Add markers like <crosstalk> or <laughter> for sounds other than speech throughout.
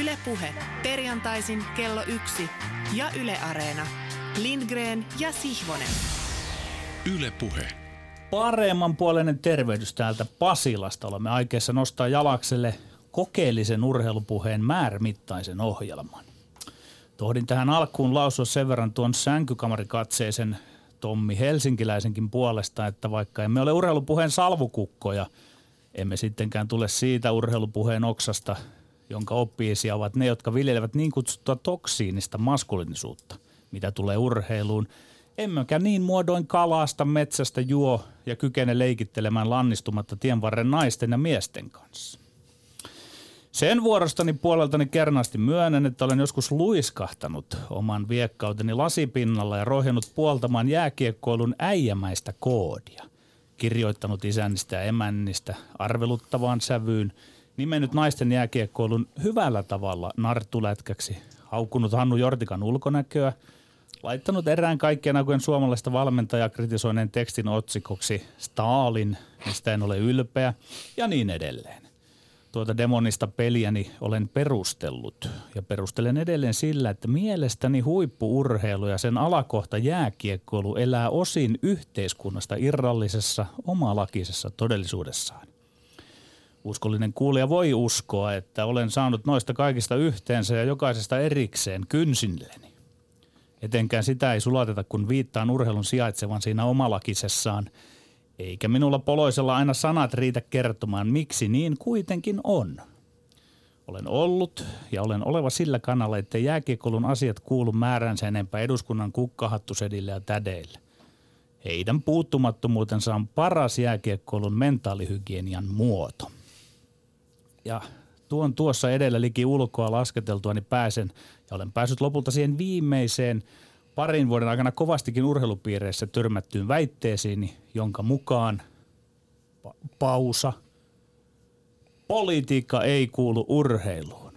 Ylepuhe perjantaisin kello yksi ja Yle Areena. Lindgren ja Sihvonen. Ylepuhe. Paremman puoleinen tervehdys täältä Pasilasta. Olemme aikeissa nostaa jalakselle kokeellisen urheilupuheen määrämittaisen ohjelman. Tohdin tähän alkuun lausua sen verran tuon sänkykamarikatseisen Tommi Helsinkiläisenkin puolesta, että vaikka emme ole urheilupuheen salvukukkoja, emme sittenkään tule siitä urheilupuheen oksasta, jonka oppiisia ovat ne, jotka viljelevät niin kutsuttua toksiinista maskulinisuutta, mitä tulee urheiluun. Emmekä niin muodoin kalasta, metsästä juo ja kykene leikittelemään lannistumatta tienvarren naisten ja miesten kanssa. Sen vuorostani puoleltani kernaasti myönnän, että olen joskus luiskahtanut oman viekkauteni lasipinnalla ja rohjennut puoltamaan jääkiekkoilun äijämäistä koodia. Kirjoittanut isännistä ja emännistä arveluttavaan sävyyn, nimennyt naisten jääkiekkoilun hyvällä tavalla narttulätkäksi, haukkunut Hannu Jortikan ulkonäköä, laittanut erään kaikkien aikojen suomalaista valmentajaa kritisoineen tekstin otsikoksi Stalin, mistä en ole ylpeä, ja niin edelleen. Tuota demonista peliäni olen perustellut ja perustelen edelleen sillä, että mielestäni huippuurheilu ja sen alakohta jääkiekkoilu elää osin yhteiskunnasta irrallisessa omalakisessa todellisuudessaan. Uskollinen kuulija voi uskoa, että olen saanut noista kaikista yhteensä ja jokaisesta erikseen kynsilleni. Etenkään sitä ei sulateta, kun viittaan urheilun sijaitsevan siinä omalakisessaan – eikä minulla poloisella aina sanat riitä kertomaan, miksi niin kuitenkin on. Olen ollut ja olen oleva sillä kannalla, että jääkiekolun asiat kuulu määränsä enempää eduskunnan kukkahattusedille ja tädeille. Heidän puuttumattomuutensa on paras jääkiekkoilun mentaalihygienian muoto. Ja tuon tuossa edellä liki ulkoa lasketeltua, niin pääsen ja olen päässyt lopulta siihen viimeiseen – parin vuoden aikana kovastikin urheilupiireissä törmättyyn väitteisiin, jonka mukaan pa- pausa, politiikka ei kuulu urheiluun.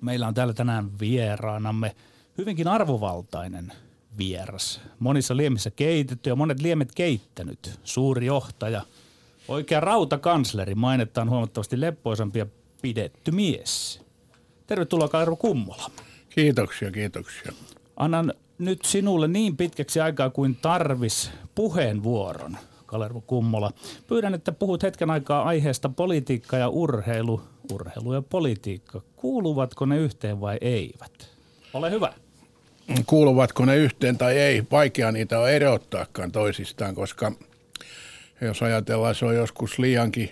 Meillä on täällä tänään vieraanamme hyvinkin arvovaltainen vieras. Monissa liemissä keitetty ja monet liemet keittänyt. Suuri johtaja, oikea rautakansleri, mainettaan huomattavasti leppoisampi ja pidetty mies. Tervetuloa Karvo Kummola. Kiitoksia, kiitoksia. Annan nyt sinulle niin pitkäksi aikaa kuin tarvis puheenvuoron, Kalervo Kummola. Pyydän, että puhut hetken aikaa aiheesta politiikka ja urheilu, urheilu ja politiikka. Kuuluvatko ne yhteen vai eivät? Ole hyvä. Kuuluvatko ne yhteen tai ei? Vaikea niitä on erottaakaan toisistaan, koska jos ajatellaan, se on joskus liiankin,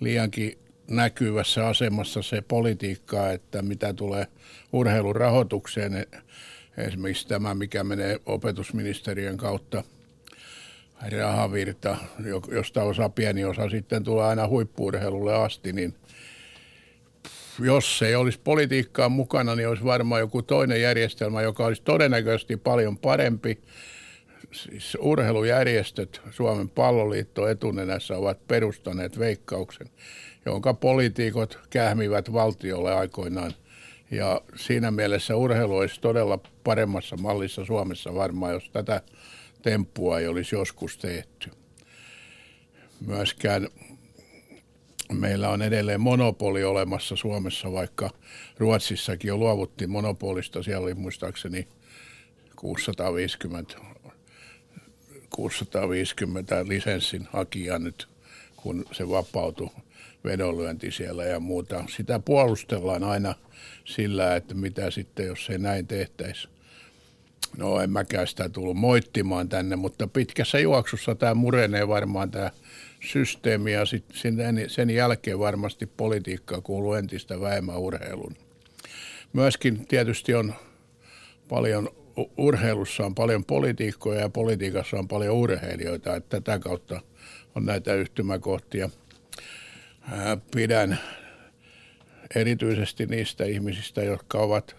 liiankin näkyvässä asemassa se politiikka, että mitä tulee urheilurahoitukseen, Esimerkiksi tämä, mikä menee opetusministeriön kautta rahavirta, josta osa pieni osa sitten tulee aina huippuurheilulle asti, niin jos ei olisi politiikkaa mukana, niin olisi varmaan joku toinen järjestelmä, joka olisi todennäköisesti paljon parempi. Siis urheilujärjestöt, Suomen palloliitto etunenässä ovat perustaneet veikkauksen, jonka poliitikot kähmivät valtiolle aikoinaan – ja siinä mielessä urheilu olisi todella paremmassa mallissa Suomessa varmaan, jos tätä temppua ei olisi joskus tehty. Myöskään meillä on edelleen monopoli olemassa Suomessa, vaikka Ruotsissakin jo luovuttiin monopolista. Siellä oli muistaakseni 650, 650 lisenssin hakija nyt, kun se vapautui vedonlyönti siellä ja muuta. Sitä puolustellaan aina sillä, että mitä sitten, jos ei näin tehtäisi. No en mäkään sitä tullut moittimaan tänne, mutta pitkässä juoksussa tämä murenee varmaan tämä systeemi ja sit sen jälkeen varmasti politiikka kuuluu entistä vähemmän urheiluun. Myöskin tietysti on paljon, urheilussa on paljon politiikkoja ja politiikassa on paljon urheilijoita, että tätä kautta on näitä yhtymäkohtia – pidän erityisesti niistä ihmisistä, jotka ovat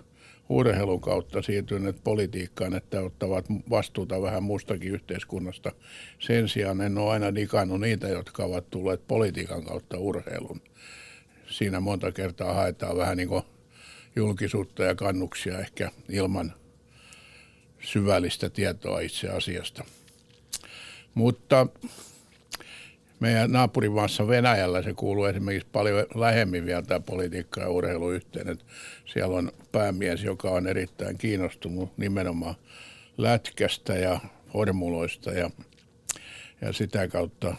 urheilun kautta siirtyneet politiikkaan, että ottavat vastuuta vähän muustakin yhteiskunnasta. Sen sijaan en ole aina digannut niitä, jotka ovat tulleet politiikan kautta urheilun. Siinä monta kertaa haetaan vähän niin kuin julkisuutta ja kannuksia ehkä ilman syvällistä tietoa itse asiasta. Mutta meidän naapurimaassa Venäjällä se kuuluu esimerkiksi paljon lähemmin vielä tämä politiikka ja urheilu yhteen. Että siellä on päämies, joka on erittäin kiinnostunut nimenomaan lätkästä ja formuloista ja, ja sitä kautta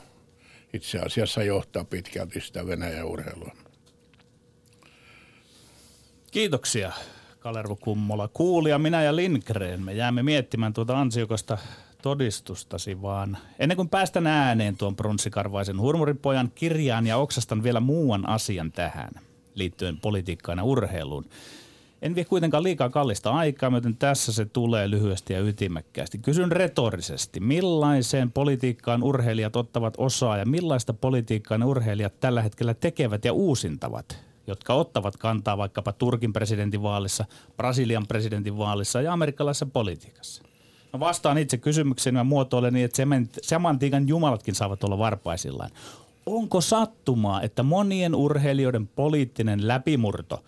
itse asiassa johtaa pitkälti sitä Venäjän urheilua. Kiitoksia Kalervo Kummola. Kuulija, minä ja Lindgren, me jäämme miettimään tuota ansiokasta todistustasi, vaan ennen kuin päästän ääneen tuon pronssikarvaisen hurmuripojan kirjaan ja oksastan vielä muuan asian tähän liittyen politiikkaan ja urheiluun. En vie kuitenkaan liikaa kallista aikaa, joten tässä se tulee lyhyesti ja ytimekkäästi. Kysyn retorisesti, millaiseen politiikkaan urheilijat ottavat osaa ja millaista politiikkaa ne urheilijat tällä hetkellä tekevät ja uusintavat, jotka ottavat kantaa vaikkapa Turkin presidentinvaalissa, Brasilian presidentinvaalissa ja amerikkalaisessa politiikassa. No vastaan itse kysymykseen ja muotoilen niin, että semantiikan jumalatkin saavat olla varpaisillaan. Onko sattumaa, että monien urheilijoiden poliittinen läpimurto,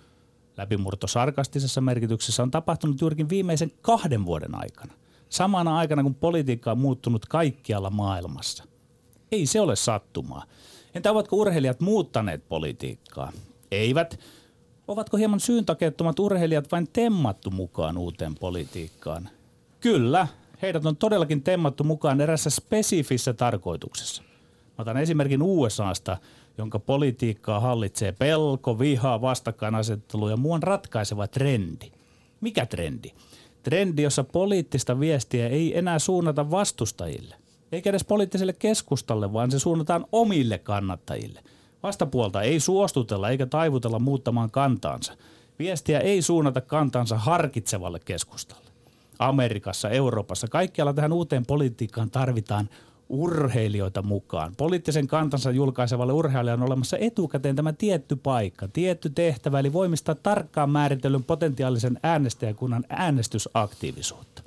läpimurto sarkastisessa merkityksessä, on tapahtunut juurikin viimeisen kahden vuoden aikana? Samana aikana, kun politiikka on muuttunut kaikkialla maailmassa. Ei se ole sattumaa. Entä ovatko urheilijat muuttaneet politiikkaa? Eivät. Ovatko hieman syyntakeettomat urheilijat vain temmattu mukaan uuteen politiikkaan? Kyllä, heidät on todellakin temmattu mukaan erässä spesifissä tarkoituksessa. Mä otan esimerkin USAsta, jonka politiikkaa hallitsee pelko, viha, vastakkainasettelu ja muun ratkaiseva trendi. Mikä trendi? Trendi, jossa poliittista viestiä ei enää suunnata vastustajille, eikä edes poliittiselle keskustalle, vaan se suunnataan omille kannattajille. Vastapuolta ei suostutella eikä taivutella muuttamaan kantaansa. Viestiä ei suunnata kantansa harkitsevalle keskustalle. Amerikassa, Euroopassa. Kaikkialla tähän uuteen politiikkaan tarvitaan urheilijoita mukaan. Poliittisen kantansa julkaisevalle urheilijalle on olemassa etukäteen tämä tietty paikka, tietty tehtävä, eli voimistaa tarkkaan määritellyn potentiaalisen äänestäjäkunnan äänestysaktiivisuutta.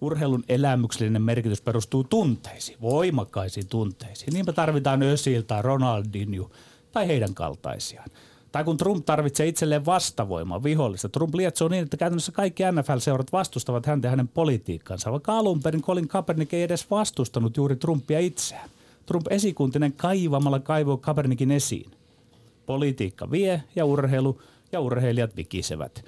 Urheilun elämyksellinen merkitys perustuu tunteisiin, voimakkaisiin tunteisiin. Niinpä tarvitaan Ösiltä, Ronaldinho tai heidän kaltaisiaan. Tai kun Trump tarvitsee itselleen vastavoimaa, vihollista. Trump lietsoo niin, että käytännössä kaikki NFL-seurat vastustavat häntä ja hänen politiikkansa, vaikka alun perin Colin Kaepernick ei edes vastustanut juuri Trumpia itseään. Trump esikuntinen kaivamalla kaivoi Kaepernickin esiin. Politiikka vie ja urheilu ja urheilijat vikisevät.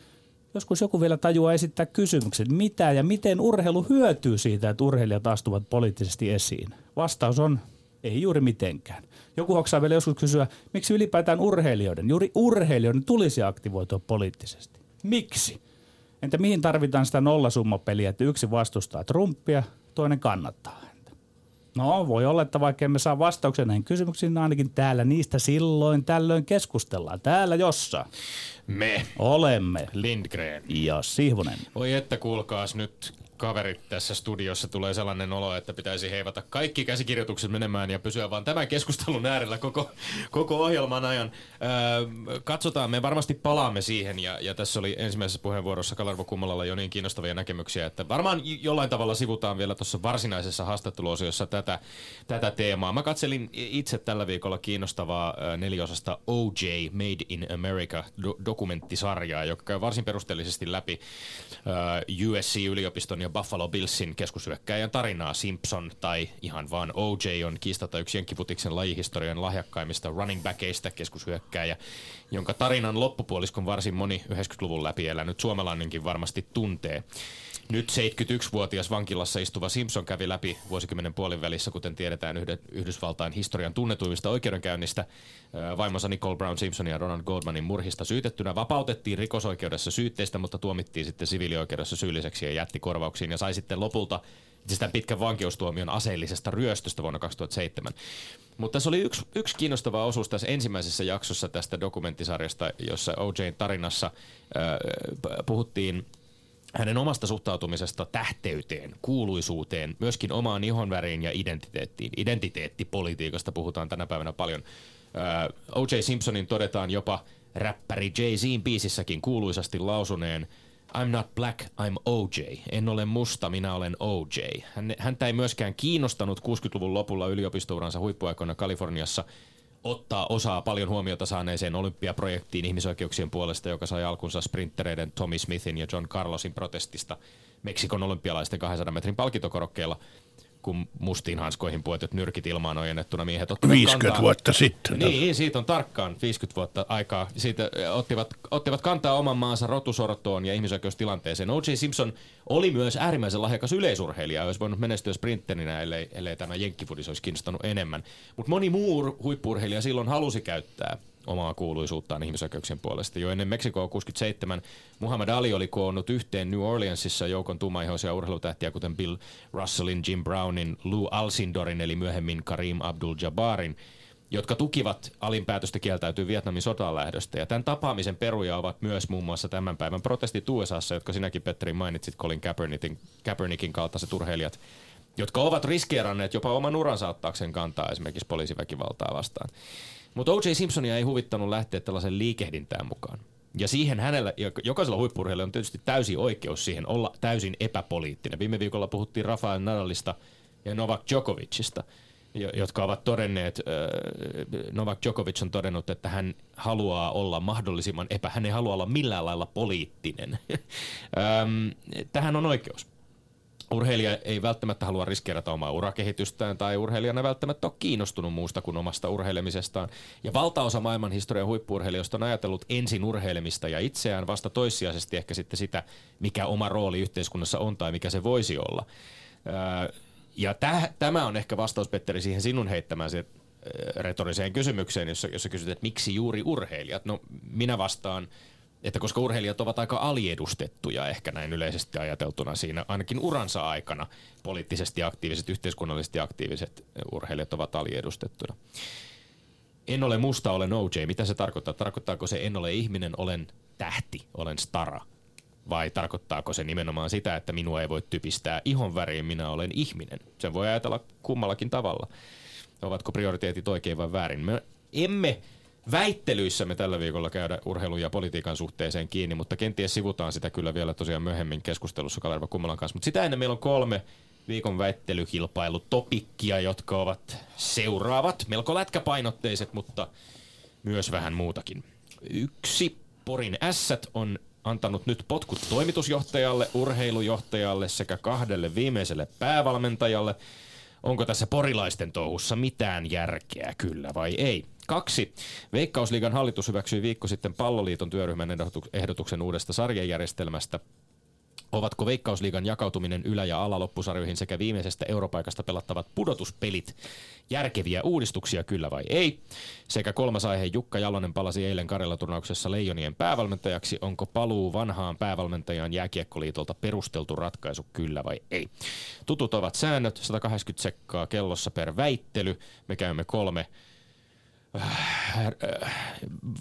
Joskus joku vielä tajuaa esittää kysymyksen, mitä ja miten urheilu hyötyy siitä, että urheilijat astuvat poliittisesti esiin. Vastaus on, ei juuri mitenkään. Joku hoksaa vielä joskus kysyä, miksi ylipäätään urheilijoiden, juuri urheilijoiden tulisi aktivoitua poliittisesti. Miksi? Entä mihin tarvitaan sitä nollasummapeliä, että yksi vastustaa Trumpia, toinen kannattaa häntä? No, voi olla, että vaikka emme saa vastauksia näihin kysymyksiin, niin ainakin täällä niistä silloin tällöin keskustellaan. Täällä jossa. Me. Olemme. Lindgren. Ja Sihvonen. Voi että kuulkaas nyt kaverit tässä studiossa tulee sellainen olo, että pitäisi heivata kaikki käsikirjoitukset menemään ja pysyä vaan tämän keskustelun äärellä koko, koko ohjelman ajan. Öö, katsotaan, me varmasti palaamme siihen ja, ja tässä oli ensimmäisessä puheenvuorossa Kalarvo Kummalalla jo niin kiinnostavia näkemyksiä, että varmaan jollain tavalla sivutaan vielä tuossa varsinaisessa haastatteluosiossa tätä, tätä teemaa. Mä katselin itse tällä viikolla kiinnostavaa neliosasta OJ Made in America do- dokumenttisarjaa, joka käy varsin perusteellisesti läpi USC-yliopiston ja Buffalo Billsin keskushyökkäjän tarinaa. Simpson tai ihan vaan OJ on kiistata yksi jenkkiputiksen lajihistorian lahjakkaimmista running backeista keskushyökkäjä, jonka tarinan loppupuoliskon varsin moni 90-luvun läpi elänyt suomalainenkin varmasti tuntee. Nyt 71-vuotias vankilassa istuva Simpson kävi läpi vuosikymmenen puolin välissä, kuten tiedetään Yhdysvaltain historian tunnetuimmista oikeudenkäynnistä. Vaimonsa Nicole Brown Simpsonin ja Ronald Goldmanin murhista syytettynä vapautettiin rikosoikeudessa syytteistä, mutta tuomittiin sitten siviilioikeudessa syylliseksi ja jätti korvauksiin ja sai sitten lopulta sitä pitkän vankeustuomion aseellisesta ryöstöstä vuonna 2007. Mutta tässä oli yksi, yksi kiinnostava osuus tässä ensimmäisessä jaksossa tästä dokumenttisarjasta, jossa OJn tarinassa äh, puhuttiin – hänen omasta suhtautumisesta tähteyteen, kuuluisuuteen, myöskin omaan ihonväriin ja identiteettiin. Identiteettipolitiikasta puhutaan tänä päivänä paljon. Uh, O.J. Simpsonin todetaan jopa räppäri Jay-Zin biisissäkin kuuluisasti lausuneen I'm not black, I'm OJ. En ole musta, minä olen OJ. Hän, häntä ei myöskään kiinnostanut 60-luvun lopulla yliopistouransa huippuaikoina Kaliforniassa – ottaa osaa paljon huomiota saaneeseen olympiaprojektiin ihmisoikeuksien puolesta, joka sai alkunsa sprinttereiden Tommy Smithin ja John Carlosin protestista Meksikon olympialaisten 200 metrin palkintokorokkeella. Kun mustiin hanskoihin puetut nyrkit ilmaan ojennettuna miehet ottivat 50 kantaa. vuotta sitten. Niin, siitä on tarkkaan 50 vuotta aikaa. Siitä ottivat, ottivat kantaa oman maansa rotusortoon ja ihmisoikeustilanteeseen. O.J. Simpson oli myös äärimmäisen lahjakas yleisurheilija, olisi voinut menestyä sprinterinä, ellei, ellei tämä jenkkifudis olisi kiinnostanut enemmän. Mutta moni muu huippurheilija silloin halusi käyttää omaa kuuluisuuttaan ihmisoikeuksien puolesta. Jo ennen Meksikoa 67 Muhammad Ali oli koonnut yhteen New Orleansissa joukon tummaihoisia urheilutähtiä, kuten Bill Russellin, Jim Brownin, Lou Alcindorin eli myöhemmin Karim Abdul-Jabbarin, jotka tukivat Alin päätöstä kieltäytyä Vietnamin sotaan lähdöstä. Ja tämän tapaamisen peruja ovat myös muun muassa tämän päivän protestit USAssa, jotka sinäkin Petteri mainitsit, Colin Kaepernickin, Kaepernickin kaltaiset urheilijat, jotka ovat riskeeranneet jopa oman uransa ottaakseen kantaa esimerkiksi poliisiväkivaltaa vastaan. Mutta O.J. Simpsonia ei huvittanut lähteä tällaisen liikehdintään mukaan. Ja siihen hänellä, jokaisella huippurheilijalla on tietysti täysi oikeus siihen olla täysin epäpoliittinen. Viime viikolla puhuttiin Rafael Nadalista ja Novak Djokovicista, jotka ovat todenneet, Novak Djokovic on todennut, että hän haluaa olla mahdollisimman epä, hän ei halua olla millään lailla poliittinen. <laughs> Tähän on oikeus urheilija ei välttämättä halua riskeerata omaa urakehitystään tai urheilijana välttämättä ole kiinnostunut muusta kuin omasta urheilemisestaan. Ja valtaosa maailman historian huippuurheilijoista on ajatellut ensin urheilemista ja itseään vasta toissijaisesti ehkä sitten sitä, mikä oma rooli yhteiskunnassa on tai mikä se voisi olla. Ja täh, tämä on ehkä vastaus, Petteri, siihen sinun heittämään se retoriseen kysymykseen, jossa, jossa kysyt, että miksi juuri urheilijat? No minä vastaan että koska urheilijat ovat aika aliedustettuja ehkä näin yleisesti ajateltuna siinä, ainakin uransa aikana poliittisesti aktiiviset, yhteiskunnallisesti aktiiviset urheilijat ovat aliedustettuja. En ole musta, olen OJ. Mitä se tarkoittaa? Tarkoittaako se en ole ihminen, olen tähti, olen stara? Vai tarkoittaako se nimenomaan sitä, että minua ei voi typistää ihon väriin, minä olen ihminen? Sen voi ajatella kummallakin tavalla. Ovatko prioriteetit oikein vai väärin? Me emme väittelyissämme tällä viikolla käydä urheilun ja politiikan suhteeseen kiinni, mutta kenties sivutaan sitä kyllä vielä tosiaan myöhemmin keskustelussa Kalerva Kummalan kanssa. Mutta sitä ennen meillä on kolme viikon väittelykilpailutopikkia, jotka ovat seuraavat, melko lätkäpainotteiset, mutta myös vähän muutakin. Yksi, Porin ässät on antanut nyt potkut toimitusjohtajalle, urheilujohtajalle sekä kahdelle viimeiselle päävalmentajalle. Onko tässä porilaisten touhussa mitään järkeä, kyllä vai ei? Kaksi. Veikkausliigan hallitus hyväksyi viikko sitten palloliiton työryhmän ehdotuksen uudesta sarjajärjestelmästä. Ovatko Veikkausliigan jakautuminen ylä- ja alaloppusarjoihin sekä viimeisestä europaikasta pelattavat pudotuspelit järkeviä uudistuksia, kyllä vai ei? Sekä kolmas aihe Jukka Jalonen palasi eilen Karjala-turnauksessa Leijonien päävalmentajaksi. Onko paluu vanhaan päävalmentajaan Jääkiekkoliitolta perusteltu ratkaisu, kyllä vai ei? Tutut ovat säännöt, 180 sekkaa kellossa per väittely. Me käymme kolme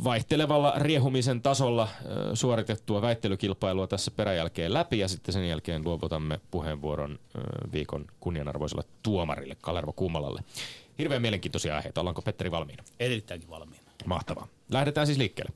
vaihtelevalla riehumisen tasolla suoritettua väittelykilpailua tässä peräjälkeen läpi ja sitten sen jälkeen luovutamme puheenvuoron viikon kunnianarvoiselle tuomarille Kalervo Kuumalalle. Hirveän mielenkiintoisia aiheita. Ollaanko Petteri valmiina? Erittäinkin valmiina. Mahtavaa. Lähdetään siis liikkeelle.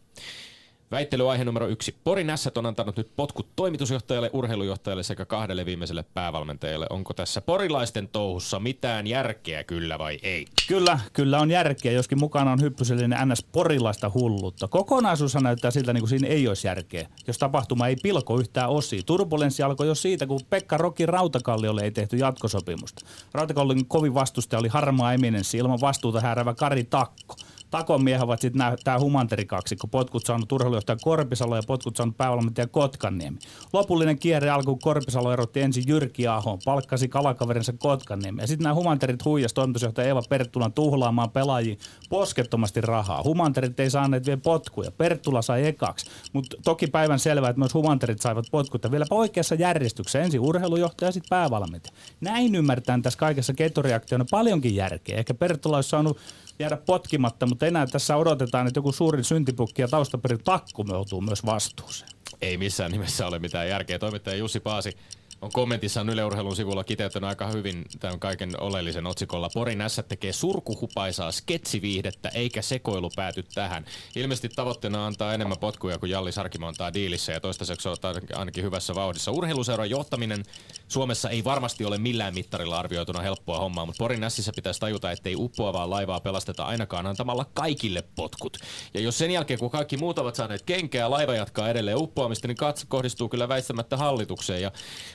Väittelyaihe numero yksi. Porin Ässät on antanut nyt potkut toimitusjohtajalle, urheilujohtajalle sekä kahdelle viimeiselle päävalmentajalle. Onko tässä porilaisten touhussa mitään järkeä, kyllä vai ei? Kyllä, kyllä on järkeä, joskin mukana on hyppysellinen ns. porilaista hullutta. Kokonaisuus näyttää siltä, niin kuin siinä ei olisi järkeä, jos tapahtuma ei pilko yhtään osia. Turbulenssi alkoi jo siitä, kun Pekka Roki Rautakalliolle ei tehty jatkosopimusta. Rautakallin kovin vastustaja oli harmaa eminenssi, ilman vastuuta häärävä Kari Takko takomiehet ovat sitten tämä humanterikaksikko. Potkut saanut urheilujohtaja Korpisalo ja potkut saanut päävalmentaja Kotkaniemi. Lopullinen kierre alkoi, Korpisalo erotti ensin Jyrki Ahon, palkkasi kalakaverinsa Kotkaniemi. Ja sitten nämä humanterit huijas toimitusjohtaja Eeva Perttulan tuhlaamaan pelaajia poskettomasti rahaa. Humanterit ei saaneet vielä potkuja. Perttula sai ekaksi. Mutta toki päivän selvää, että myös humanterit saivat potkut ja vieläpä oikeassa järjestyksessä. Ensin urheilujohtaja ja sitten päävalmentaja. Näin ymmärtää tässä kaikessa kettoreaktiona paljonkin järkeä. Ehkä Perttula olisi saanut jäädä potkimatta, mutta enää tässä odotetaan, että joku suurin syntipukki ja taustaperin takku joutuu myös vastuuseen. Ei missään nimessä ole mitään järkeä. Toimittaja Jussi Paasi on kommentissaan Yle Urheilun sivulla kiteyttänyt aika hyvin tämän kaiken oleellisen otsikolla. Porin S tekee surkuhupaisaa sketsiviihdettä, eikä sekoilu pääty tähän. Ilmeisesti tavoitteena antaa enemmän potkuja kuin Jalli Sarkimo antaa diilissä ja toistaiseksi on ainakin hyvässä vauhdissa. Urheiluseuran johtaminen Suomessa ei varmasti ole millään mittarilla arvioituna helppoa hommaa, mutta Porin Nässissä pitäisi tajuta, ettei uppoavaa laivaa pelasteta ainakaan antamalla kaikille potkut. Ja jos sen jälkeen, kun kaikki muut ovat saaneet kenkää ja laiva jatkaa edelleen uppoamista, niin katse kohdistuu kyllä väistämättä hallitukseen. Ja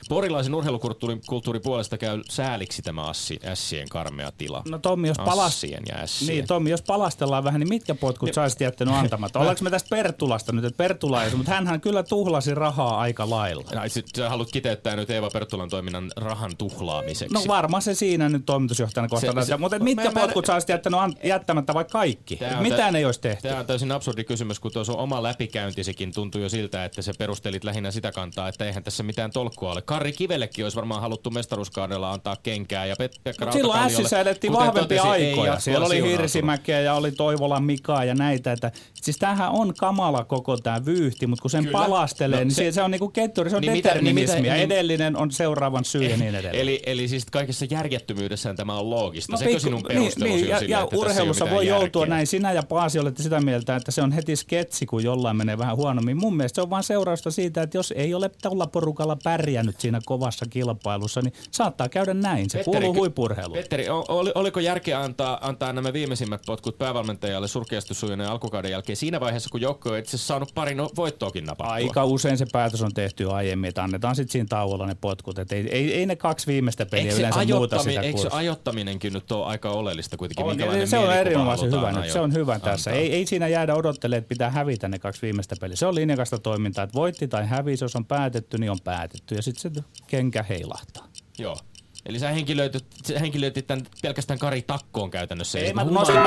porilaisen urheilukulttuurin puolesta käy sääliksi tämä assi, ässien karmea tila. No Tommi, jos palas... Ja ässien. Niin, Tommi, jos palastellaan vähän, niin mitkä potkut niin. saisit jättänyt antamatta? Ollaanko me tästä Pertulasta nyt, että Pertula ei, mutta hänhän kyllä tuhlasi rahaa aika lailla. No, sä haluat kiteyttää nyt Eeva Pertulan toiminnan rahan tuhlaamiseksi. No varmaan se siinä nyt toimitusjohtajana kohtaa. Se, se, mutta mitkä mä, potkut sä olisit jättänyt an, jättämättä vai kaikki? Mitään ei olisi tehty. Tämä on täysin absurdi kysymys, kun tuossa oma läpikäyntisikin tuntuu jo siltä, että se perustelit lähinnä sitä kantaa, että eihän tässä mitään tolkkua ole. Karri Kivellekin olisi varmaan haluttu mestaruuskaudella antaa kenkää ja Pet- Pekka Silloin Ässissä elettiin vahvempia totesi, aikoja. Siellä oli Hirsimäkeä ja oli Toivola Mika ja näitä. Että, siis tämähän on kamala koko tämä vyyhti, mutta kun sen Kyllä. palastelee, no, niin se, se on niinku ketturi, se on niin determinismi. Mitä, niin, edellinen on seuraavan syy ja niin edelleen. Eli, eli siis kaikessa järjettömyydessään tämä on loogista. No, Sekö sinun perustelusi niin, niin, ja, sille, ja urheilussa voi järkeä. joutua näin. Sinä ja Paasi olette sitä mieltä, että se on heti sketsi, kun jollain menee vähän huonommin. Mun mielestä se on vain seurausta siitä, että jos ei ole tällä porukalla pärjännyt siinä kovassa kilpailussa, niin saattaa käydä näin. Se Petteri, kuuluu huippurheiluun. Petteri, oli, oliko järkeä antaa, antaa nämä viimeisimmät potkut päävalmentajalle surkeasti sujuneen alkukauden jälkeen siinä vaiheessa, kun joukko on itse saanut pari no, voittoakin napattua? Aika usein se päätös on tehty aiemmin, että annetaan sitten siinä tauolla ne potkut. Et ei, ei, ei, ne kaksi viimeistä peliä eikö yleensä muuta sitä Eikö se ajottaminenkin nyt ole aika oleellista kuitenkin? On, niin, se on erinomaisen hyvä nyt. Se on hyvä tässä. Ei, ei siinä jäädä odottelemaan, että pitää hävitä ne kaksi viimeistä peliä. Se on linjakasta toimintaa, että voitti tai hävisi, jos on päätetty, niin on päätetty. Ja sitten se kenkä heilahtaa. Joo. Eli sä henkilöitit, henkilöitit tämän pelkästään Kari Takkoon käytännössä. Ei, mä nostin.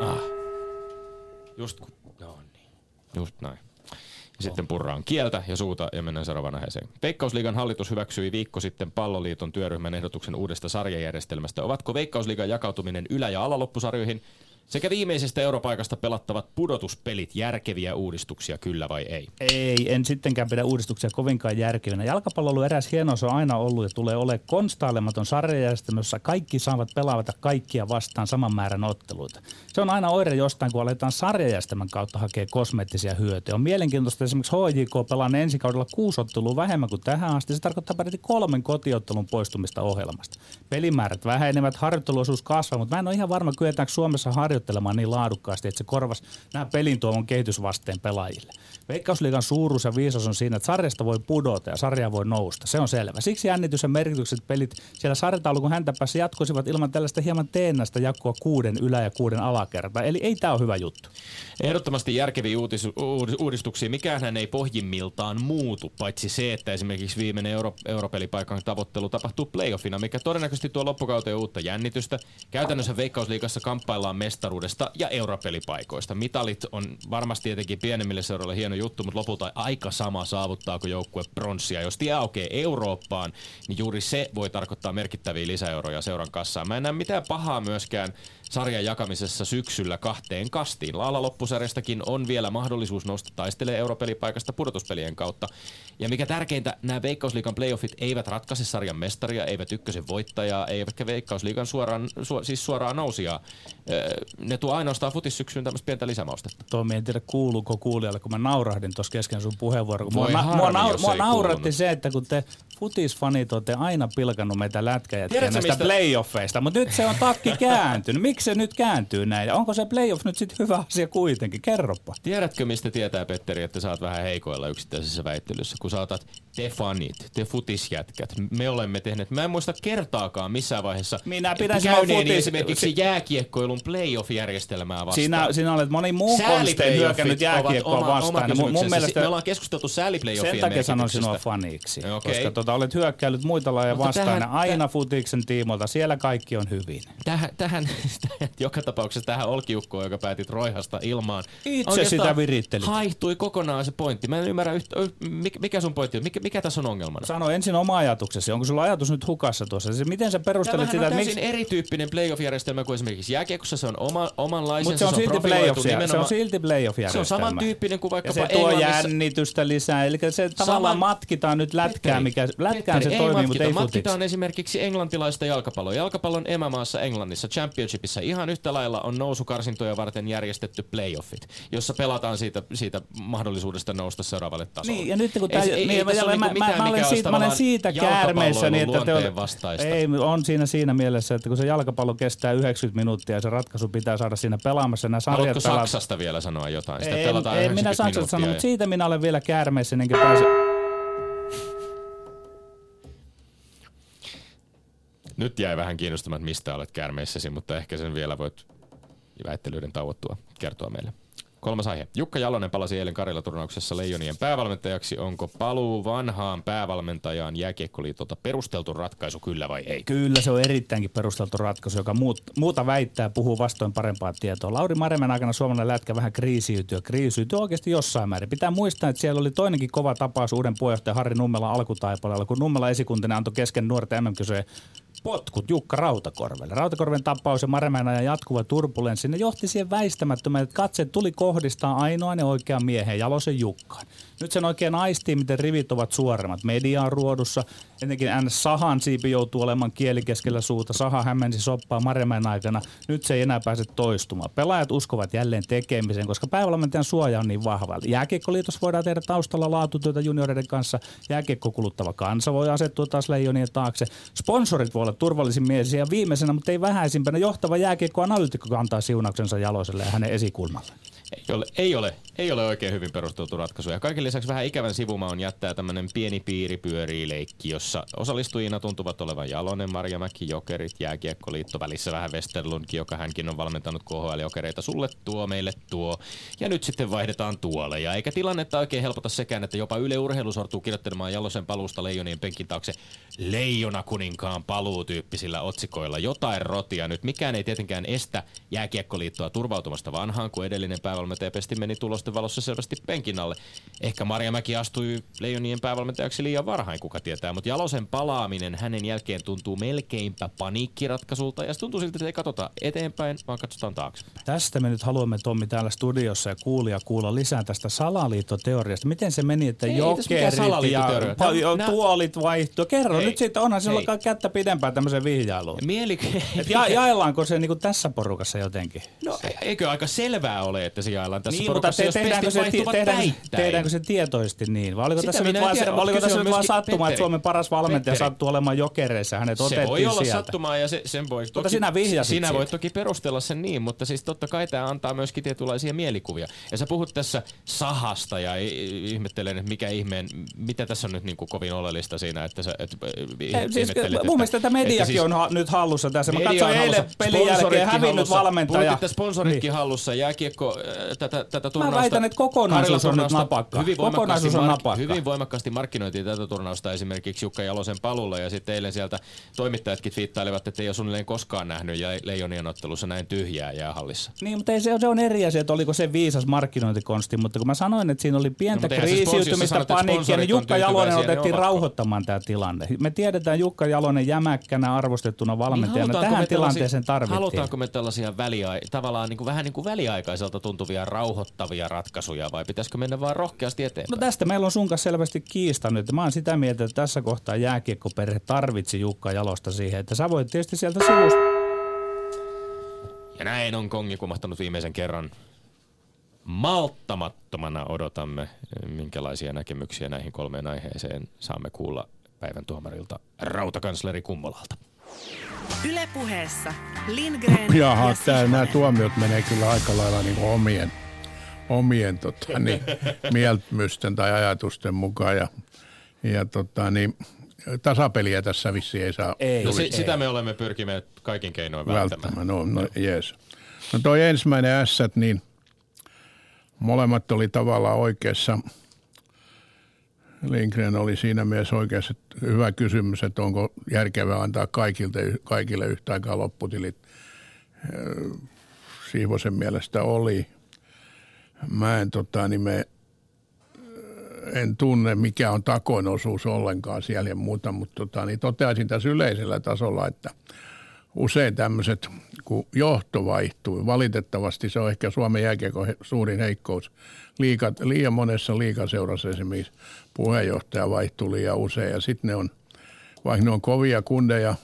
Ah. Just kun... Joo niin. Just näin. Sitten purraan kieltä ja suuta ja mennään seuraavaan aiheeseen. Veikkausliigan hallitus hyväksyi viikko sitten palloliiton työryhmän ehdotuksen uudesta sarjajärjestelmästä. Ovatko Veikkausliigan jakautuminen ylä- ja alaloppusarjoihin sekä viimeisestä europaikasta pelattavat pudotuspelit järkeviä uudistuksia, kyllä vai ei? Ei, en sittenkään pidä uudistuksia kovinkaan järkevinä. Jalkapallo on eräs hieno, se on aina ollut ja tulee olemaan konstailematon sarjajärjestelmä, jossa kaikki saavat pelata kaikkia vastaan saman määrän otteluita. Se on aina oire jostain, kun aletaan sarjajärjestelmän kautta hakea kosmeettisia hyötyjä. On mielenkiintoista esimerkiksi HJK pelaa ensi kaudella kuusi ottelua vähemmän kuin tähän asti. Se tarkoittaa peräti kolmen kotiottelun poistumista ohjelmasta. Pelimäärät vähenevät, harjoitteluosuus kasvaa, mutta mä en ole ihan varma, kyetäänkö Suomessa harjoittelemaan harjoittelemaan niin laadukkaasti, että se korvasi nämä pelin tuomon kehitysvasteen pelaajille. Veikkausliigan suuruus ja viisaus on siinä, että sarjasta voi pudota ja sarja voi nousta. Se on selvä. Siksi jännitys ja merkitykset pelit siellä sarjataulukon häntä päässä jatkuisivat ilman tällaista hieman teennästä jakoa kuuden ylä- ja kuuden alakertaa. Eli ei tämä ole hyvä juttu. Ehdottomasti järkeviä uutis, uudistuksia. Mikään ei pohjimmiltaan muutu, paitsi se, että esimerkiksi viimeinen euro, europelipaikan tavoittelu tapahtuu playoffina, mikä todennäköisesti tuo loppukauteen uutta jännitystä. Käytännössä Veikkausliigassa kamppaillaan mestaruudesta ja europelipaikoista. Mitalit on varmasti tietenkin pienemmille seuroille hieno juttu, mutta lopulta aika sama saavuttaako joukkue pronssia. Jos tie aukeaa Eurooppaan, niin juuri se voi tarkoittaa merkittäviä lisäeuroja seuran kassaan. Mä en näe mitään pahaa myöskään sarjan jakamisessa syksyllä kahteen kastiin. Laala loppusarjastakin on vielä mahdollisuus nousta taistelee europelipaikasta pudotuspelien kautta. Ja mikä tärkeintä, nämä Veikkausliikan playoffit eivät ratkaise sarjan mestaria, eivät ykkösen voittajaa, eivätkä Veikkausliigan suoraan, su, siis suoraan nousia. Ne tuo ainoastaan futissyksyyn tämmöistä pientä lisämaustetta. Tuo en tiedä kuuluuko kuulijalle, kun mä naurahdin tuossa kesken sun puheenvuoron. Mua, harmi, mua, naur, mua nauratti se, että kun te futisfanit olette aina pilkannut meitä lätkäjätkiä näistä mistä... playoffeista, mutta nyt se on takki kääntynyt. Miksi se nyt kääntyy näin? Ja onko se playoff nyt sitten hyvä asia kuitenkin? Kerropa. Tiedätkö, mistä tietää, Petteri, että sä oot vähän heikoilla yksittäisessä väittelyssä, kun sä otat te fanit, te futisjätkät, me olemme tehneet, mä en muista kertaakaan missään vaiheessa Minä pidän futis... esimerkiksi jääkiekkoilun playoff-järjestelmää vastaan. Sinä, sinä olet moni muu konstein hyökännyt jääkiekkoa vastaan. Oma mun, mielestä... Me ollaan keskusteltu sääliplayoffien Sen takia sanon sinua faniksi, okay. koska tota, olet hyökkäillyt muita lajeja vastaan tähän, aina futiksen tiimolta. Siellä kaikki on hyvin. Tähän, tähän joka tapauksessa tähän olkiukkoon, joka päätit roihasta ilmaan. Itse sitä virittelit. Haihtui kokonaan se pointti. Mä en ymmärrä, yhtä, mikä sun pointti on, mikä, mikä tässä on ongelmana? Sano ensin oma ajatuksesi. Onko sulla ajatus nyt hukassa tuossa? Siis miten sä perustelet sitä? Tämä on täysin miksi... erityyppinen playoff-järjestelmä kuin esimerkiksi jääkiekossa. Se on oma oma, omanlaisensa. Mutta se on silti profiloitu playoff, se on silti playoff Se on samantyyppinen kuin Ja vaikkapa se tuo Englannissa. jännitystä lisää. Eli se tavallaan Sama- matkitaan nyt lätkää, mikä, lätkään se toimii, ei mutta ei matkita. futiksi. Matkitaan esimerkiksi englantilaista jalkapalloa. Jalkapallon emämaassa Englannissa Championshipissa ihan yhtä lailla on nousukarsintoja varten järjestetty playoffit, jossa pelataan siitä, siitä mahdollisuudesta nousta seuraavalle tasolle. Niin, ja nyt kun Ei tää, se- ei- niin, ei mä, niinku mä, mä, mikä olen siitä, mä olen siitä käärmeessä, niin että te vastaista. ei, on siinä siinä mielessä, että kun se jalkapallo kestää 90 minuuttia ja se ratkaisu pitää saada siinä pelaamassa, nämä sarjat Haluatko pelaa- Saksasta vielä sanoa jotain? Sitä en, pelataan en minä 90 Saksasta sano, minuuttia mutta siitä minä olen vielä käärmeessä, enkä pääse... Nyt jäi vähän kiinnostamaan, mistä olet käärmeissäsi, mutta ehkä sen vielä voit väittelyiden tauottua kertoa meille. Kolmas aihe. Jukka Jalonen palasi eilen Karjala-turnauksessa Leijonien päävalmentajaksi. Onko paluu vanhaan päävalmentajaan jääkiekkoliitolta perusteltu ratkaisu, kyllä vai ei? Kyllä se on erittäinkin perusteltu ratkaisu, joka muut, muuta väittää, puhuu vastoin parempaa tietoa. Lauri Maremen aikana suomalainen lätkä vähän kriisiytyy ja kriisiytyy oikeasti jossain määrin. Pitää muistaa, että siellä oli toinenkin kova tapaus uuden puheenjohtajan Harri Nummela alkutaipaleella, kun Nummela esikuntinen antoi kesken nuorten mm potkut Jukka Rautakorvelle. Rautakorven tapaus ja Maremen ajan jatkuva turbulenssi, ne johti siihen väistämättömään, että katseet tuli kohdistaa ainoan ja oikean miehen, Jalosen Jukkaan. Nyt sen oikein aistii, miten rivit ovat suoremmat. Media on ruodussa. Etenkin ns. Sahan siipi joutuu olemaan kieli keskellä suuta. Saha hämmensi soppaa Maremäen aikana. Nyt se ei enää pääse toistumaan. Pelaajat uskovat jälleen tekemiseen, koska päivävalmentajan suoja on niin vahva. Jääkiekkoliitos voidaan tehdä taustalla laatutyötä junioreiden kanssa. Jääkiekko kuluttava kansa voi asettua taas leijonien taakse. Sponsorit voi olla turvallisin mielisiä ja viimeisenä, mutta ei vähäisimpänä, johtava jääkiekkoanalyytikko kantaa siunauksensa Jaloselle ja hänen esikulmalle. Ei ole, ei ole, ei ole oikein hyvin perusteltu ratkaisu. Ja kaiken lisäksi vähän ikävän sivuma on jättää tämmöinen pieni piiri pyörii leikki, jossa osallistujina tuntuvat olevan Jalonen, Marjamäki, Jokerit, Jääkiekkoliitto, välissä vähän Westerlundkin, joka hänkin on valmentanut KHL-jokereita. Sulle tuo, meille tuo. Ja nyt sitten vaihdetaan tuoleja. Eikä tilannetta oikein helpota sekään, että jopa Yle Urheilu sortuu kirjoittelemaan Jalosen paluusta leijonien penkin taakse leijona kuninkaan paluutyyppisillä otsikoilla. Jotain rotia nyt. Mikään ei tietenkään estä Jääkiekkoliittoa turvautumasta vanhaan, kun edellinen päävalmentaja Pesti meni tulosten valossa selvästi penkin alle. Ehkä Marjamäki astui leijonien päävalmentajaksi liian varhain, kuka tietää, mutta Jalosen palaaminen hänen jälkeen tuntuu melkeinpä paniikkiratkaisulta ja se tuntuu siltä, että ei katsota eteenpäin, vaan katsotaan taaksepäin. Tästä me nyt haluamme Tommi täällä studiossa ja kuulia kuulla lisää tästä salaliittoteoriasta. Miten se meni, että Ei jokerit ja salaliittoteoria. pa- Nää- nää- tuolit vaihtui? Kerro Ei. nyt siitä, onhan Ei. kai kättä pidempään tämmöiseen vihjailuun. Mieli... Et ja, jaillaanko se niinku tässä porukassa jotenkin? No eikö aika selvää ole, että se jaellaan tässä niin, mutta porukassa, te, jos tehdäänkö, se, vaihtuvat tehdäänkö, se tietoisesti niin? Vai oliko Sitä tässä nyt vaan, se, mutta oliko tässä nyt vaan sattumaa, että. Suomen paras valmentaja Petteri. sattuu olemaan jokereissa? Hänet Se voi olla sieltä. sattumaa ja se, sen voi toki, sinä vihjasit sinä siitä. voit toki perustella sen niin, mutta siis totta kai tämä antaa myöskin tietynlaisia mielikuvia. Ja sä puhut tässä sahasta ja ihmettelen, että mikä ihmeen, mitä tässä on nyt niin kuin kovin oleellista siinä, että sä et, Siis, mun mielestä tämä mediakin siis on ha- nyt hallussa tässä. Mä katsoin eilen pelin jälkeen hävinnyt valmentaja. Puhut, että sponsoritkin Niin. hallussa, jääkiekko, tätä, tätä turnausta. väitän, että kokonaisuus on nyt napakka. Hyvin Kokonaisuus voimakkaasti, on napakka. hyvin voimakkaasti markkinoitiin tätä turnausta esimerkiksi Jukka Jalosen palulla ja sitten eilen sieltä toimittajatkin twiittailivat, että ei ole suunnilleen koskaan nähnyt ja Leijonien ottelussa näin tyhjää jäähallissa. Niin, mutta ei se, se on eri asia, että oliko se viisas markkinointikonsti, mutta kun mä sanoin, että siinä oli pientä No, kriisiytymistä, paniikkia, niin Jukka Jalonen niin otettiin rauhoittamaan tämä tilanne. Me tiedetään Jukka Jalonen jämäkkänä arvostettuna valmentajana. Niin Tähän tilanteeseen tarvittiin. Halutaanko me tällaisia väliai- tavallaan niin kuin, vähän niin kuin väliaikaiselta tuntuvia rauhoittavia ratkaisuja vai pitäisikö mennä vaan rohkeasti No eteenpäin? tästä meillä on sun kanssa selvästi kiista nyt. Mä oon sitä mieltä, että tässä kohtaa jääkiekkoperhe tarvitsi Jukka Jalosta siihen, että sä voit tietysti sieltä sivusta. Ja näin on kongi kumahtanut viimeisen kerran. Malttamattomana odotamme, minkälaisia näkemyksiä näihin kolmeen aiheeseen saamme kuulla päivän tuomarilta rautakansleri Kummolalta. Ylepuheessa Lindgren Jaha, ja tää, nämä tuomiot menee kyllä aika lailla niin kuin omien, omien tota, niin, <laughs> mieltymysten tai ajatusten mukaan. Ja, ja tota, niin, tasapeliä tässä vissiin ei saa Ei. No, si- sitä me olemme pyrkineet kaikin keinoin välttämään. välttämään. No, no jees. No toi ensimmäinen ässät, niin molemmat oli tavallaan oikeassa. Lindgren oli siinä mielessä oikeassa, että hyvä kysymys, että onko järkevää antaa kaikilta, kaikille yhtä aikaa lopputilit. Siivosen mielestä oli. Mä en, tota, niin me, en tunne, mikä on takoin osuus ollenkaan siellä ja muuta, mutta tota, niin toteaisin tässä yleisellä tasolla, että usein tämmöiset, kun johto vaihtuu. Valitettavasti se on ehkä Suomen jääkiekon suurin heikkous. Liika, liian monessa liikaseurassa esimerkiksi puheenjohtaja vaihtuu liian usein ja sitten ne on, vaikka ne on kovia kundeja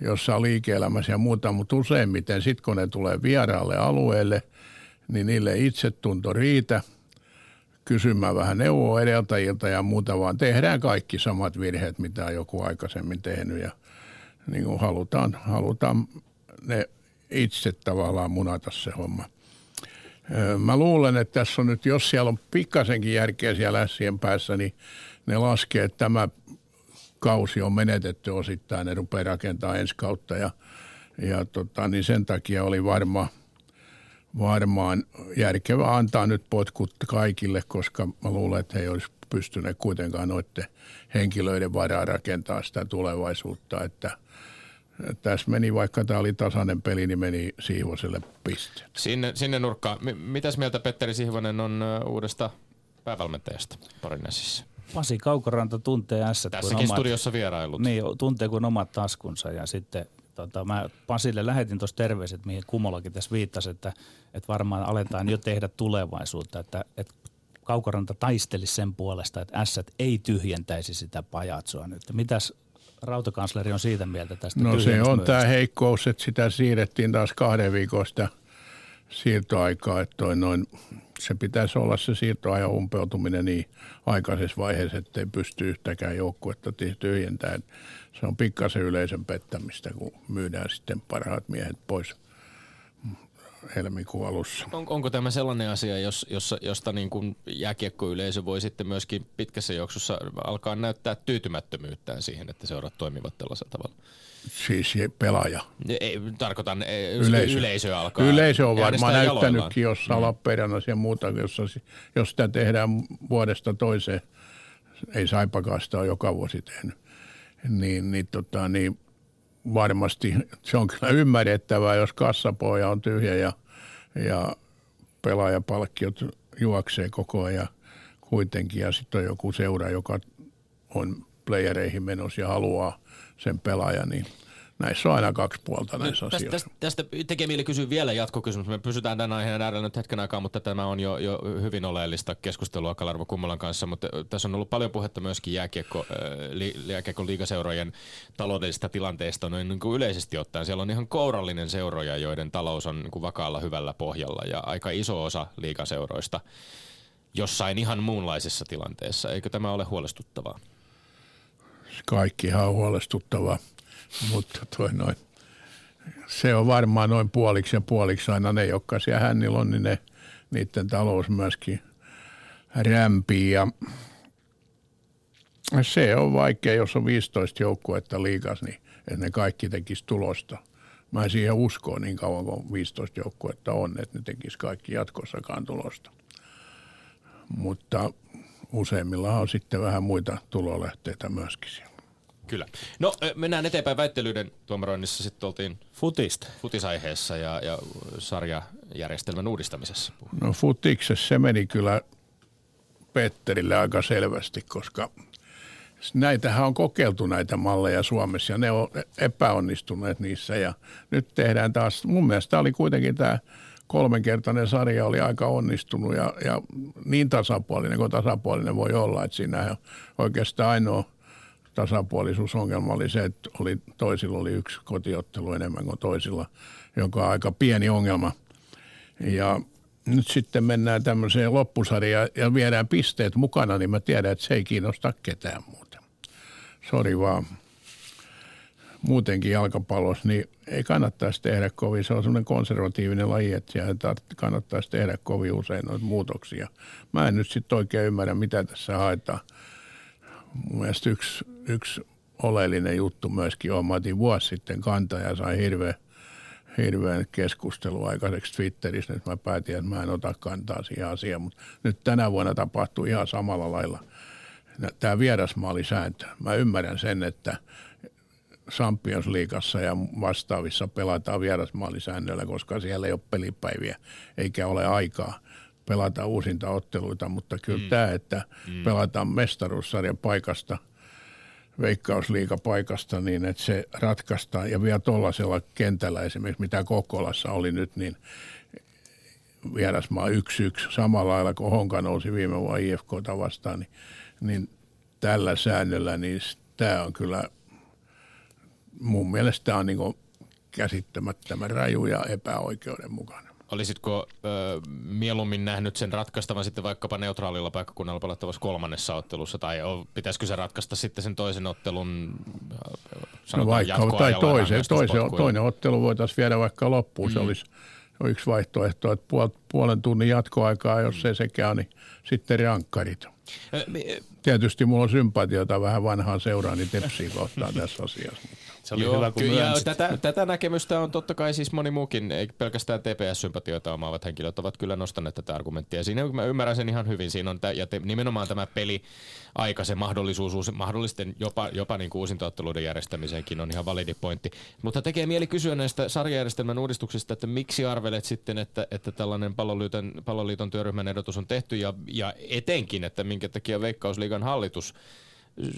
jossain liike-elämässä ja muuta, mutta useimmiten sitten kun ne tulee vieraalle alueelle, niin niille itsetunto riitä kysymään vähän neuvoa edeltäjiltä ja muuta, vaan tehdään kaikki samat virheet, mitä on joku aikaisemmin tehnyt ja niin kuin halutaan, halutaan ne itse tavallaan munata se homma. Mä luulen, että tässä on nyt, jos siellä on pikkasenkin järkeä siellä ässien päässä, niin ne laskee, että tämä kausi on menetetty osittain, ne rupeaa rakentamaan ensi kautta ja, ja tota, niin sen takia oli varma, varmaan järkevää antaa nyt potkut kaikille, koska mä luulen, että he ei olisi pystyneet kuitenkaan noiden henkilöiden varaa rakentaa sitä tulevaisuutta, että – tässä meni, vaikka tämä oli tasainen peli, niin meni Siivoselle piste. Sinne, sinne nurkkaan. M- mitäs mieltä Petteri Sihvonen on uudesta päävalmentajasta Porinesissa? Pasi Kaukoranta tuntee ässät Tässäkin omat, studiossa vierailut. Niin, tuntee kuin omat taskunsa ja sitten tota, mä Pasille lähetin tuossa terveiset, mihin Kumolakin tässä viittasi, että, että varmaan aletaan jo tehdä tulevaisuutta, että, että Kaukoranta taistelisi sen puolesta, että ässät ei tyhjentäisi sitä pajatsoa nyt. Mitäs rautakansleri on siitä mieltä tästä No se on tämä heikkous, että sitä siirrettiin taas kahden viikosta siirtoaikaa, että toi noin, se pitäisi olla se siirtoajan umpeutuminen niin aikaisessa vaiheessa, ettei pysty yhtäkään joukkuetta tyhjentämään. Se on pikkasen yleisön pettämistä, kun myydään sitten parhaat miehet pois – helmikuun alussa. On, onko tämä sellainen asia, jos, jossa, josta niin kuin jääkiekkoyleisö voi sitten myöskin pitkässä juoksussa alkaa näyttää tyytymättömyyttään siihen, että seurat toimivat tällaisella tavalla? Siis pelaaja. Ei, tarkoitan, yleisö, yleisö alkaa Yleisö on varmaan näyttänytkin jossain mm. Lappeenrannassa ja muuta, jossa, jos sitä tehdään vuodesta toiseen, ei Saipakaan sitä ole joka vuosi tehnyt, niin, niin, tota, niin varmasti se on kyllä ymmärrettävää, jos kassapoja on tyhjä ja, ja pelaajapalkkiot juoksee koko ajan kuitenkin. Ja sitten on joku seura, joka on playereihin menossa ja haluaa sen pelaajan, niin – näissä on aina kaksi puolta näissä tästä, asioissa. Tästä, tästä tekee mieli kysyä vielä jatkokysymys. Me pysytään tämän aiheen äärellä nyt hetken aikaa, mutta tämä on jo, jo hyvin oleellista keskustelua Kalarvo Kummolan kanssa. Mutta tässä on ollut paljon puhetta myöskin jääkiekko, li, jääkiekko liigaseurojen taloudellisista tilanteista noin niin kuin yleisesti ottaen. Siellä on ihan kourallinen seuroja, joiden talous on niin kuin vakaalla hyvällä pohjalla ja aika iso osa liigaseuroista jossain ihan muunlaisessa tilanteessa. Eikö tämä ole huolestuttavaa? Kaikkihan on huolestuttavaa mutta toi noin, se on varmaan noin puoliksi ja puoliksi aina ne, jotka siellä hännillä on, niin ne, niiden talous myöskin rämpii ja se on vaikea, jos on 15 joukkuetta liikas, niin että ne kaikki tekisi tulosta. Mä en siihen usko niin kauan kuin 15 joukkuetta on, että ne tekisi kaikki jatkossakaan tulosta. Mutta useimmilla on sitten vähän muita tulolähteitä myöskin siellä. Kyllä. No mennään eteenpäin väittelyiden tuomaroinnissa. Sitten oltiin Futista. futisaiheessa ja, ja sarjajärjestelmän uudistamisessa. No futiksessa se meni kyllä Petterille aika selvästi, koska näitähän on kokeiltu näitä malleja Suomessa ja ne on epäonnistuneet niissä ja nyt tehdään taas, mun mielestä oli kuitenkin tämä kolmenkertainen sarja oli aika onnistunut ja, ja niin tasapuolinen kuin tasapuolinen voi olla, että siinä on oikeastaan ainoa – tasapuolisuusongelma oli se, että oli, toisilla oli yksi kotiottelu enemmän kuin toisilla, joka on aika pieni ongelma. Ja nyt sitten mennään tämmöiseen loppusarjaan ja viedään pisteet mukana, niin mä tiedän, että se ei kiinnosta ketään muuta. Sori vaan. Muutenkin jalkapallossa, niin ei kannattaisi tehdä kovin, se on semmoinen konservatiivinen laji, että kannattaisi tehdä kovin usein noita muutoksia. Mä en nyt sitten oikein ymmärrä, mitä tässä haetaan mun mielestä yksi, yksi oleellinen juttu myöskin on, mä otin vuosi sitten kantaa ja sain hirveän, hirveän keskustelua aikaiseksi Twitterissä, että mä päätin, että mä en ota kantaa siihen asiaan, mutta nyt tänä vuonna tapahtuu ihan samalla lailla tämä vierasmaalisääntö. Mä ymmärrän sen, että Champions Leagueassa ja vastaavissa pelataan vierasmaalisäännöllä, koska siellä ei ole pelipäiviä eikä ole aikaa – pelata uusinta otteluita, mutta kyllä mm. tämä, että mm. pelataan mestaruussarjan paikasta veikkausliikapaikasta niin, että se ratkaistaan. Ja vielä tuollaisella kentällä esimerkiksi, mitä Kokkolassa oli nyt, niin vierasmaa 1-1 samalla lailla kuin Honka nousi viime vuonna IFKta vastaan, niin, niin tällä säännöllä, niin tämä on kyllä, mun mielestä tämä on niin käsittämättömän raju ja epäoikeudenmukainen. Olisitko ö, mieluummin nähnyt sen ratkaistavan sitten vaikkapa neutraalilla paikkakunnalla pelattavassa kolmannessa ottelussa, tai pitäisikö se ratkaista sitten sen toisen ottelun no vaikka, tai toisen, toisen, toinen ottelu voitaisiin viedä vaikka loppuun, mm. se olisi yksi vaihtoehto, että puol, puolen tunnin jatkoaikaa, jos ei sekään, niin sitten rankkarit. Tietysti mulla on sympatiota vähän vanhaan seuraani tepsiin kohtaan tässä asiassa. Se oli Joo, hyvä, kun kyllä, tätä, tätä, näkemystä on totta kai siis moni muukin, ei pelkästään TPS-sympatioita omaavat henkilöt ovat kyllä nostaneet tätä argumenttia. Siinä mä ymmärrän sen ihan hyvin. Siinä on tä, ja te, nimenomaan tämä peli aika, se mahdollisuus, mahdollisten jopa, jopa niin kuin uusintaotteluiden järjestämiseenkin on ihan validi pointti. Mutta tekee mieli kysyä näistä sarjajärjestelmän uudistuksista, että miksi arvelet sitten, että, että tällainen palloliiton, palloliiton työryhmän ehdotus on tehty ja, ja etenkin, että minkä takia Veikkausliigan hallitus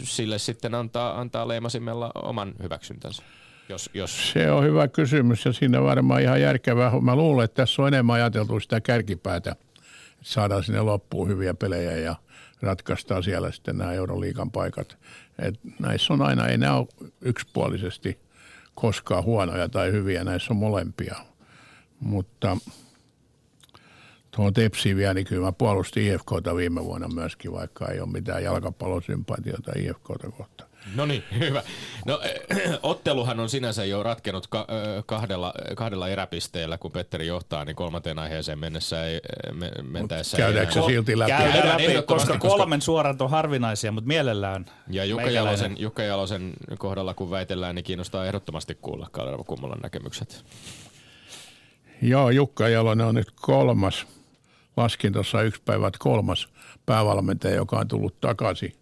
sille sitten antaa, antaa leimasimella oman hyväksyntänsä? Jos, jos... Se on hyvä kysymys ja siinä varmaan ihan järkevää. Mä luulen, että tässä on enemmän ajateltu sitä kärkipäätä, että saadaan sinne loppuun hyviä pelejä ja ratkaistaan siellä sitten nämä Euroliikan paikat. Et näissä on aina, ei nämä ole yksipuolisesti koskaan huonoja tai hyviä, näissä on molempia. Mutta tuohon Tepsiin vielä, niin kyllä mä puolustin IFKta viime vuonna myöskin, vaikka ei ole mitään jalkapallosympatiota IFKta kohtaan. No niin, <laughs> hyvä. No <clears throat> otteluhan on sinänsä jo ratkenut ka- kahdella, kahdella eräpisteellä, kun Petteri johtaa, niin kolmanteen aiheeseen mennessä ei me, mentäessä. Käydäänkö se silti läpi? Käydään läpi, koska kolmen suorat on harvinaisia, mutta mielellään. Ja Jukka Jalosen, Jukka Jalosen kohdalla, kun väitellään, niin kiinnostaa ehdottomasti kuulla Kalervo Kummolan näkemykset. Joo, Jukka Jalonen on nyt kolmas laskin tuossa yksi päivä, että kolmas päävalmentaja, joka on tullut takaisin.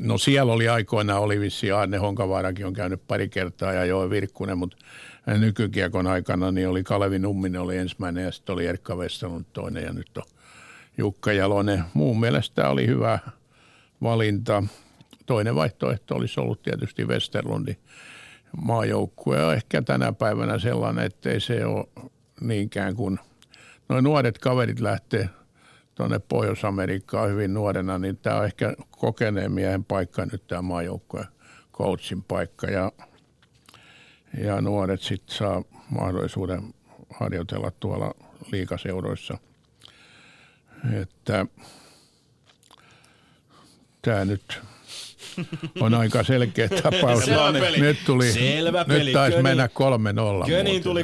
No siellä oli aikoina, oli vissi Arne Honkavaarakin on käynyt pari kertaa ja Joe Virkkunen, mutta nykykiekon aikana niin oli Kalevi Numminen oli ensimmäinen ja sitten oli Erkka Westerlund toinen ja nyt on Jukka Jalonen. Muun mielestä oli hyvä valinta. Toinen vaihtoehto olisi ollut tietysti Westerlundin maajoukkue. Ehkä tänä päivänä sellainen, ettei se ole niinkään kuin – noin nuoret kaverit lähtee tuonne Pohjois-Amerikkaan hyvin nuorena, niin tämä on ehkä kokeneen miehen paikka nyt tämä maajoukkojen coachin paikka ja, ja nuoret sitten saa mahdollisuuden harjoitella tuolla liikaseuroissa. Että tämä nyt on aika selkeä tapaus. Nyt tuli, Selvä peli. nyt taisi Köni, mennä 3-0. Köniin tuli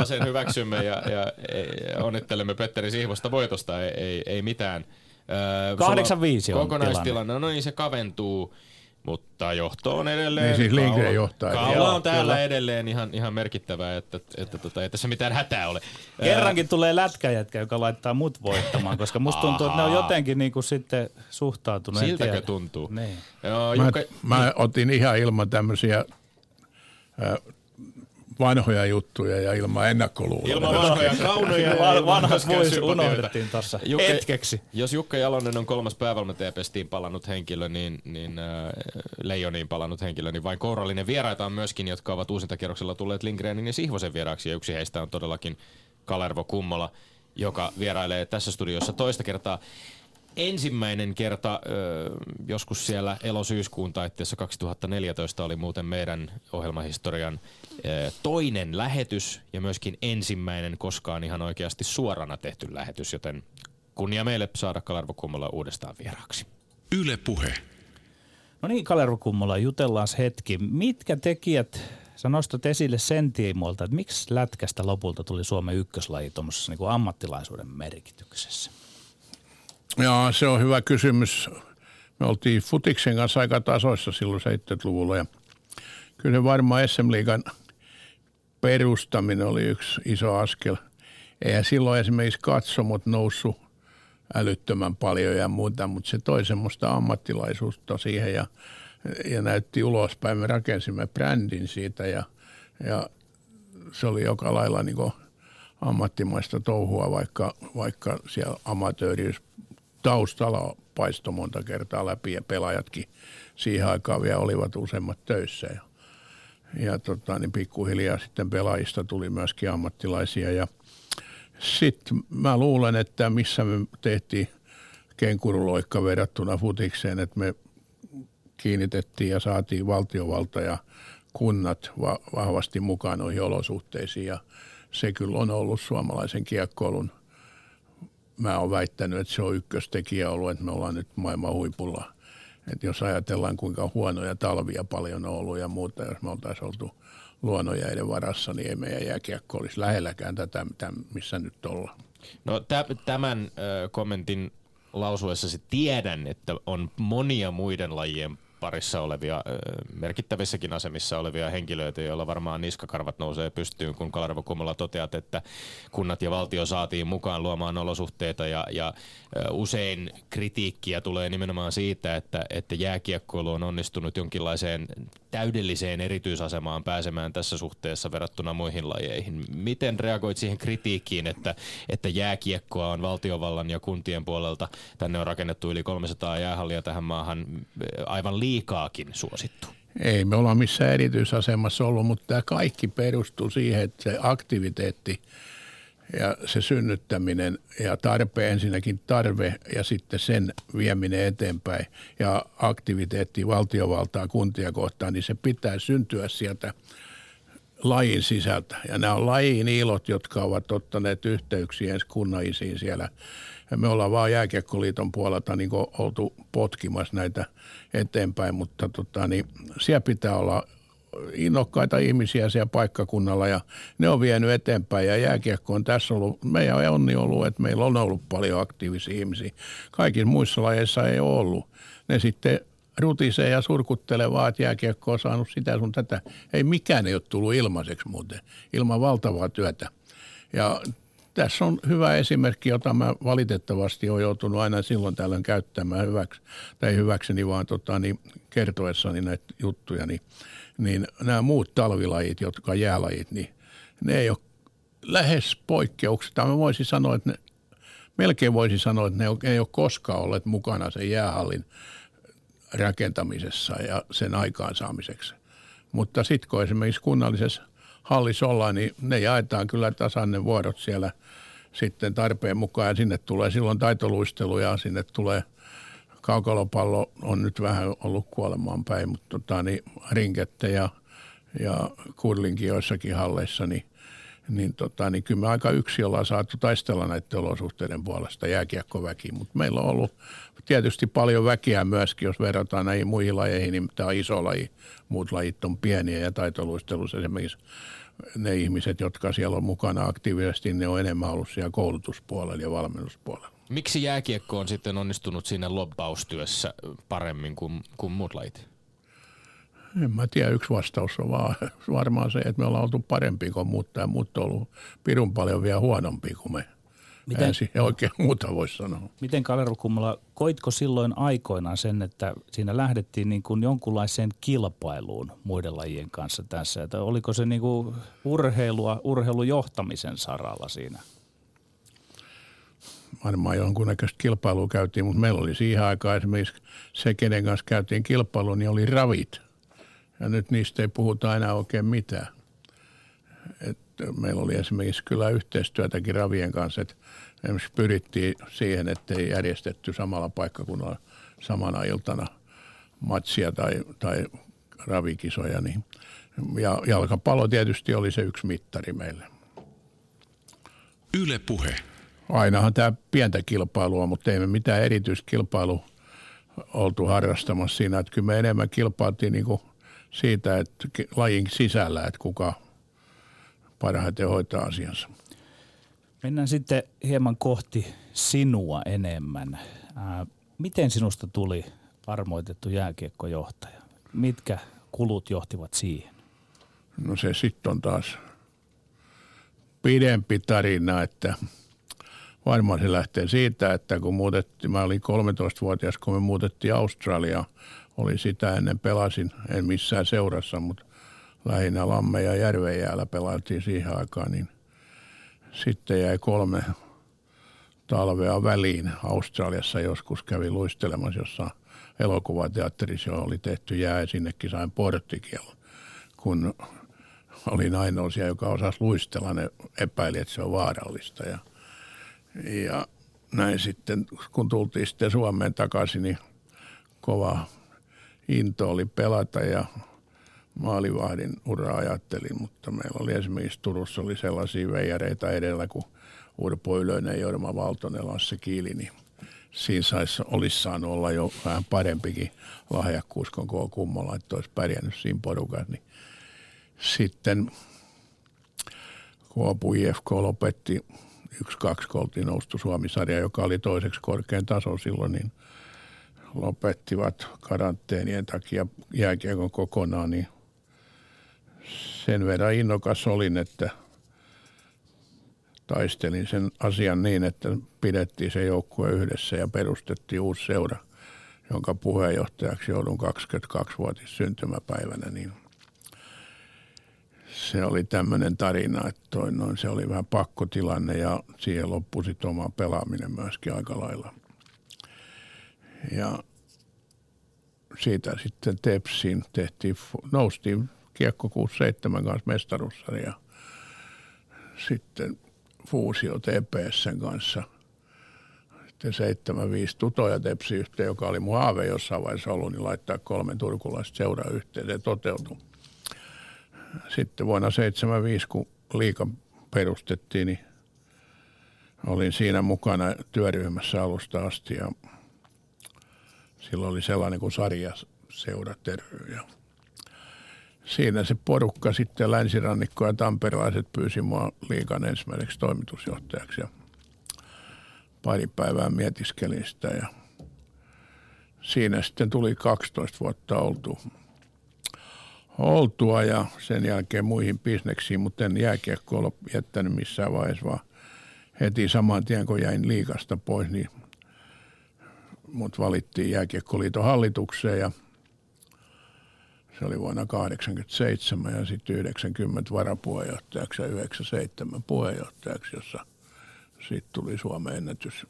3-0, sen hyväksymme ja, ja, ja onnittelemme Petteri Sihvosta voitosta, ei, ei, ei mitään. 8-5 on Kokonaistilanne, no niin se kaventuu mutta johto on edelleen. Niin siis Lindgren johtaa. Kaula on täällä kyllä. edelleen ihan, ihan merkittävää, että, että, että tota, ei tässä mitään hätää ole. Kerrankin Ää... tulee lätkäjätkä, joka laittaa mut voittamaan, koska musta tuntuu, että ne on jotenkin niin kuin sitten suhtautunut. Siltäkö tuntuu? Niin. Joo, Jukka... mä, mä otin ihan ilman tämmöisiä vanhoja juttuja ja ilman ennakkoluuloja. Ilman vanhoja kaunoja ja vanhat pois unohdettiin tuossa hetkeksi. Jos Jukka Jalonen on kolmas päävalmentaja pestiin palannut henkilö, niin, niin äh, Leijoniin palannut henkilö, niin vain kourallinen vieraita on myöskin, jotka ovat uusintakierroksella tulleet Lindgrenin ja Sihvosen vieraaksi. Ja yksi heistä on todellakin Kalervo Kummola, joka vierailee tässä studiossa toista kertaa ensimmäinen kerta ö, joskus siellä elosyyskuun taitteessa 2014 oli muuten meidän ohjelmahistorian ö, toinen lähetys ja myöskin ensimmäinen koskaan ihan oikeasti suorana tehty lähetys, joten kunnia meille saada Kalervo Kummola uudestaan vieraaksi. Yle Puhe. No niin, Kalervo Kummola, jutellaan hetki. Mitkä tekijät Sä nostat esille sen tiimoilta, että miksi lätkästä lopulta tuli Suomen ykköslaji tuommoisessa niin ammattilaisuuden merkityksessä? Joo, se on hyvä kysymys. Me oltiin Futiksen kanssa aika tasoissa silloin 70-luvulla ja kyllä varmaan SM Liigan perustaminen oli yksi iso askel. Eihän silloin esimerkiksi katsomot noussut älyttömän paljon ja muuta, mutta se toi semmoista ammattilaisuutta siihen ja, ja näytti ulospäin. Me rakensimme brändin siitä ja, ja se oli joka lailla niin ammattimaista touhua, vaikka, vaikka siellä amatööriys taustalla paisto monta kertaa läpi ja pelaajatkin siihen aikaan vielä olivat useimmat töissä. Ja, ja tota, niin pikkuhiljaa sitten pelaajista tuli myöskin ammattilaisia ja sitten mä luulen, että missä me tehtiin kenkuruloikka verrattuna futikseen, että me kiinnitettiin ja saatiin valtiovalta ja kunnat va- vahvasti mukaan noihin olosuhteisiin ja se kyllä on ollut suomalaisen kiekkoilun. Mä oon väittänyt, että se on ykköstekijä ollut, että me ollaan nyt maailman huipulla. Että jos ajatellaan kuinka huonoja talvia paljon on ollut ja muuta, jos me oltaisiin oltu luonnonjäiden varassa, niin ei meidän jääkiekko olisi lähelläkään tätä, missä nyt ollaan. No tämän kommentin lausuessasi tiedän, että on monia muiden lajien parissa olevia, merkittävissäkin asemissa olevia henkilöitä, joilla varmaan niskakarvat nousee pystyyn, kun Kalarvo Kummola toteat, että kunnat ja valtio saatiin mukaan luomaan olosuhteita ja, ja usein kritiikkiä tulee nimenomaan siitä, että, että jääkiekkoilu on onnistunut jonkinlaiseen täydelliseen erityisasemaan pääsemään tässä suhteessa verrattuna muihin lajeihin. Miten reagoit siihen kritiikkiin, että, että jääkiekkoa on valtiovallan ja kuntien puolelta, tänne on rakennettu yli 300 jäähallia tähän maahan aivan liikaakin suosittu? Ei me olla missään erityisasemassa ollut, mutta tämä kaikki perustuu siihen, että se aktiviteetti ja se synnyttäminen ja tarpe, ensinnäkin tarve ja sitten sen vieminen eteenpäin ja aktiviteetti valtiovaltaa kuntia kohtaan, niin se pitää syntyä sieltä lajin sisältä. Ja nämä on lajin ilot, jotka ovat ottaneet yhteyksiä ensi kunnaisiin siellä. Ja me ollaan vaan Jääkiekkoliiton puolelta niin oltu potkimassa näitä eteenpäin, mutta tota, niin siellä pitää olla innokkaita ihmisiä siellä paikkakunnalla ja ne on vienyt eteenpäin ja jääkiekko on tässä ollut, meidän onni ollut, että meillä on ollut paljon aktiivisia ihmisiä. Kaikissa muissa lajeissa ei ole ollut. Ne sitten rutisee ja surkuttelee vaan, että jääkiekko on saanut sitä sun tätä. Ei mikään ei ole tullut ilmaiseksi muuten, ilman valtavaa työtä. Ja tässä on hyvä esimerkki, jota mä valitettavasti olen joutunut aina silloin tällöin käyttämään hyväksi, tai hyväkseni vaan tota, niin kertoessani näitä juttuja, niin, niin nämä muut talvilajit, jotka on jäälajit, niin ne ei ole lähes poikkeuksista. Mä voisin sanoa, että ne, melkein voisin sanoa, että ne ei ole koskaan olleet mukana sen jäähallin rakentamisessa ja sen aikaansaamiseksi. Mutta sitten kun esimerkiksi kunnallisessa hallissa ollaan, niin ne jaetaan kyllä tasan ne vuorot siellä sitten tarpeen mukaan. Ja sinne tulee silloin taitoluistelu ja sinne tulee kaukalopallo on nyt vähän ollut kuolemaan päin, mutta tota, niin rinkette ja, ja kurlinkin joissakin halleissa, niin niin, tota, niin kyllä me aika yksi ollaan saatu taistella näiden olosuhteiden puolesta jääkiekkoväki, mutta meillä on ollut tietysti paljon väkeä myöskin, jos verrataan näihin muihin lajeihin, niin tämä on iso laji, muut lajit on pieniä ja taitoluistelussa esimerkiksi ne ihmiset, jotka siellä on mukana aktiivisesti, ne on enemmän ollut siellä koulutuspuolella ja valmennuspuolella. Miksi jääkiekko on sitten onnistunut siinä lobbaustyössä paremmin kuin, kuin muut lajit? En mä tiedä, yksi vastaus on vaan <laughs> varmaan se, että me ollaan oltu parempi kuin muut ja muut on ollut pirun paljon vielä huonompi kuin me. Miten, Ensin oikein muuta voisi sanoa. Miten Kalervo Kummala, koitko silloin aikoinaan sen, että siinä lähdettiin niin kuin jonkunlaiseen kilpailuun muiden lajien kanssa tässä? Että oliko se niin kuin urheilua, urheilujohtamisen saralla siinä? Varmaan jonkunnäköistä kilpailua käytiin, mutta meillä oli siihen aikaan esimerkiksi se, kenen kanssa käytiin kilpailu, niin oli ravit – ja nyt niistä ei puhuta enää oikein mitään. Et meillä oli esimerkiksi kyllä yhteistyötäkin ravien kanssa, että esimerkiksi pyrittiin siihen, että ei järjestetty samalla paikkakunnalla samana iltana matsia tai, tai ravikisoja. Niin. Ja jalkapallo tietysti oli se yksi mittari meille. Yle puhe. Ainahan tämä pientä kilpailua, mutta ei me mitään erityiskilpailu oltu harrastamassa siinä. Että kyllä me enemmän kilpailtiin niin kuin siitä, että lajin sisällä, että kuka parhaiten hoitaa asiansa. Mennään sitten hieman kohti sinua enemmän. Ää, miten sinusta tuli armoitettu jääkiekkojohtaja? Mitkä kulut johtivat siihen? No se sitten on taas pidempi tarina, että varmaan se lähtee siitä, että kun muutettiin, mä olin 13-vuotias, kun me muutettiin Australiaan oli sitä ennen pelasin, en missään seurassa, mutta lähinnä Lamme ja Järvenjäällä pelattiin siihen aikaan, niin sitten jäi kolme talvea väliin. Australiassa joskus kävi luistelemassa, jossa elokuvateatterissa oli tehty jää ja sinnekin sain porttikielon. Kun oli ainoa, joka osasi luistella, ne epäili, että se on vaarallista. Ja, ja näin sitten, kun tultiin sitten Suomeen takaisin, niin kova into oli pelata ja maalivahdin ura ajattelin, mutta meillä oli esimerkiksi Turussa oli sellaisia veijareita edellä kuin Urpo Ylönen, Jorma Valtonen, Lasse Kiili, niin siinä sais, olisi saanut olla jo vähän parempikin lahjakkuus, kun koko kummolla, että olisi pärjännyt siinä porukassa. Niin sitten Kuopu IFK lopetti yksi, kaksi, kun oltiin noustu Suomi-sarja, joka oli toiseksi korkein taso silloin, niin lopettivat karanteenien takia jääkiekon kokonaan, niin sen verran innokas olin, että taistelin sen asian niin, että pidettiin se joukkue yhdessä ja perustettiin uusi seura, jonka puheenjohtajaksi joudun 22-vuotis syntymäpäivänä, niin se oli tämmöinen tarina, että toi noin, se oli vähän pakkotilanne ja siihen loppui sitten oma pelaaminen myöskin aika lailla. Ja siitä sitten Tepsiin tehtiin, noustiin Kiekko 67 kanssa mestaruussarja. Sitten fuusio TPSn kanssa. Sitten 75 tutoja tepsi yhteen, joka oli mun haave jossain vaiheessa ollut, niin laittaa kolme turkulaista seuraa yhteen. Se toteutui. Sitten vuonna 75, kun liika perustettiin, niin olin siinä mukana työryhmässä alusta asti ja silloin oli sellainen kuin sarja seura ja siinä se porukka sitten länsirannikko ja tamperelaiset pyysi mua liikan ensimmäiseksi toimitusjohtajaksi ja pari päivää mietiskelin sitä ja siinä sitten tuli 12 vuotta oltu, oltua ja sen jälkeen muihin bisneksiin, mutta en jääkiekko ole jättänyt missään vaiheessa, vaan heti saman tien kun jäin liikasta pois, niin mut valittiin jääkiekkoliiton hallitukseen ja – se oli vuonna 1987 ja sitten 90 varapuheenjohtajaksi ja 97 puheenjohtajaksi, jossa sitten tuli Suomen ennätys.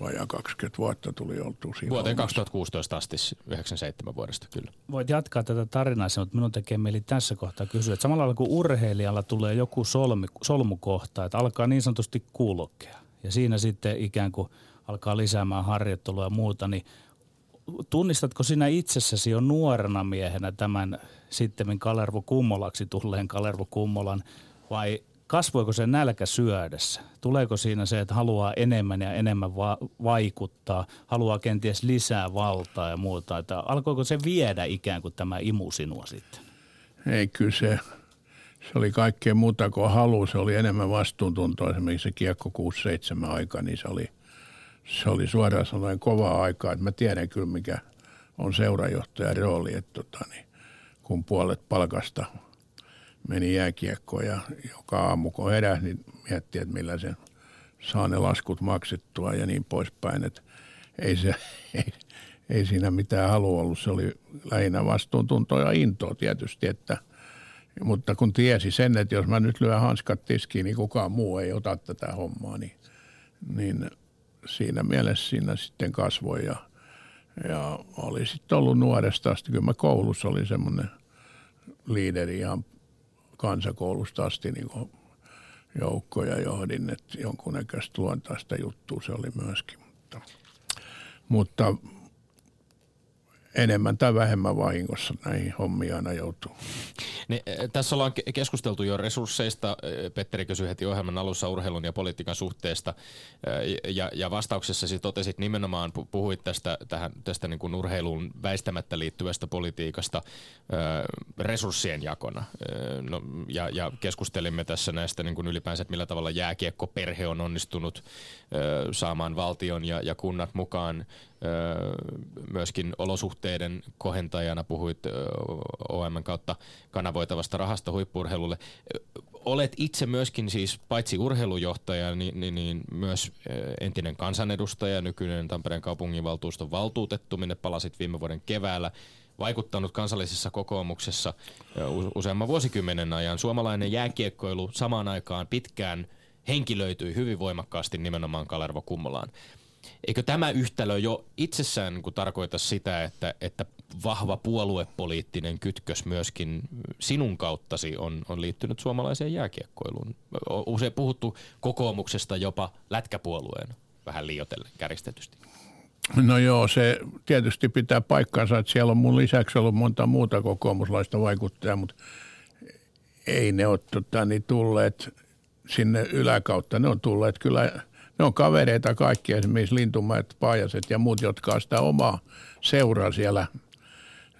Vajaa 20 vuotta tuli oltu siinä. Vuoteen 2016 asti, 97 vuodesta kyllä. Voit jatkaa tätä tarinaa, mutta minun tekee mieli tässä kohtaa kysyä, että samalla lailla kuin urheilijalla tulee joku solmi, solmukohta, että alkaa niin sanotusti kulkea ja siinä sitten ikään kuin alkaa lisäämään harjoittelua ja muuta, niin tunnistatko sinä itsessäsi jo nuorena miehenä tämän sitten Kalervo Kummolaksi tulleen Kalervo Kummolan vai kasvoiko se nälkä syödessä? Tuleeko siinä se, että haluaa enemmän ja enemmän va- vaikuttaa, haluaa kenties lisää valtaa ja muuta? Että alkoiko se viedä ikään kuin tämä imu sinua sitten? Ei kyllä se, se oli kaikkea muuta kuin halu. Se oli enemmän vastuuntuntoa. Esimerkiksi se kiekko 6-7 aika, niin se oli – se oli suoraan sanoen kovaa aikaa, että mä tiedän kyllä mikä on seurajohtajan rooli, että tota, niin, kun puolet palkasta meni jääkiekkoon ja joka aamu kun heräsi, niin miettii, että millä sen saa ne laskut maksettua ja niin poispäin, että ei, se, ei, ei siinä mitään halua ollut, se oli lähinnä vastuuntuntoa ja intoa tietysti, että mutta kun tiesi sen, että jos mä nyt lyön hanskat tiskiin, niin kukaan muu ei ota tätä hommaa, niin, niin siinä mielessä siinä sitten kasvoi ja, ja oli sitten ollut nuoresta asti. Kyllä mä koulussa olin semmoinen liideri ihan kansakoulusta asti niin kuin joukkoja johdin, että jonkunnäköistä luontaista juttua se oli myöskin. Mutta, mutta enemmän tai vähemmän vahingossa näihin hommiin aina joutuu. Niin, tässä ollaan keskusteltu jo resursseista. Petteri kysyi heti ohjelman alussa urheilun ja politiikan suhteesta. Ja, ja vastauksessasi totesit nimenomaan, puhuit tästä, tähän, tästä niin kuin urheiluun väistämättä liittyvästä politiikasta resurssien jakona. No, ja, ja keskustelimme tässä näistä niin kuin ylipäänsä, että millä tavalla jääkiekko-perhe on onnistunut saamaan valtion ja, ja kunnat mukaan myöskin olosuhteiden kohentajana puhuit OM kautta kanavoitavasta rahasta huippurheilulle. Olet itse myöskin siis paitsi urheilujohtaja, niin, niin, niin myös entinen kansanedustaja, nykyinen Tampereen kaupunginvaltuuston valtuutettu, minne palasit viime vuoden keväällä vaikuttanut kansallisessa kokoomuksessa useamman vuosikymmenen ajan. Suomalainen jääkiekkoilu samaan aikaan pitkään henkilöityi hyvin voimakkaasti nimenomaan Kalervo Kummolaan. Eikö tämä yhtälö jo itsessään niin tarkoita sitä, että, että vahva puoluepoliittinen kytkös myöskin sinun kauttasi on, on liittynyt suomalaiseen jääkiekkoiluun? Usein puhuttu kokoomuksesta jopa lätkäpuolueen vähän liioitellen käristetysti. No joo, se tietysti pitää paikkansa, että siellä on mun lisäksi ollut monta muuta kokoomuslaista vaikuttajaa, mutta ei ne ole tota, niin tulleet sinne yläkautta. Ne on tulleet kyllä, ne on kavereita kaikki, esimerkiksi Lintumäet, Paajaset ja muut, jotka on sitä omaa seuraa siellä,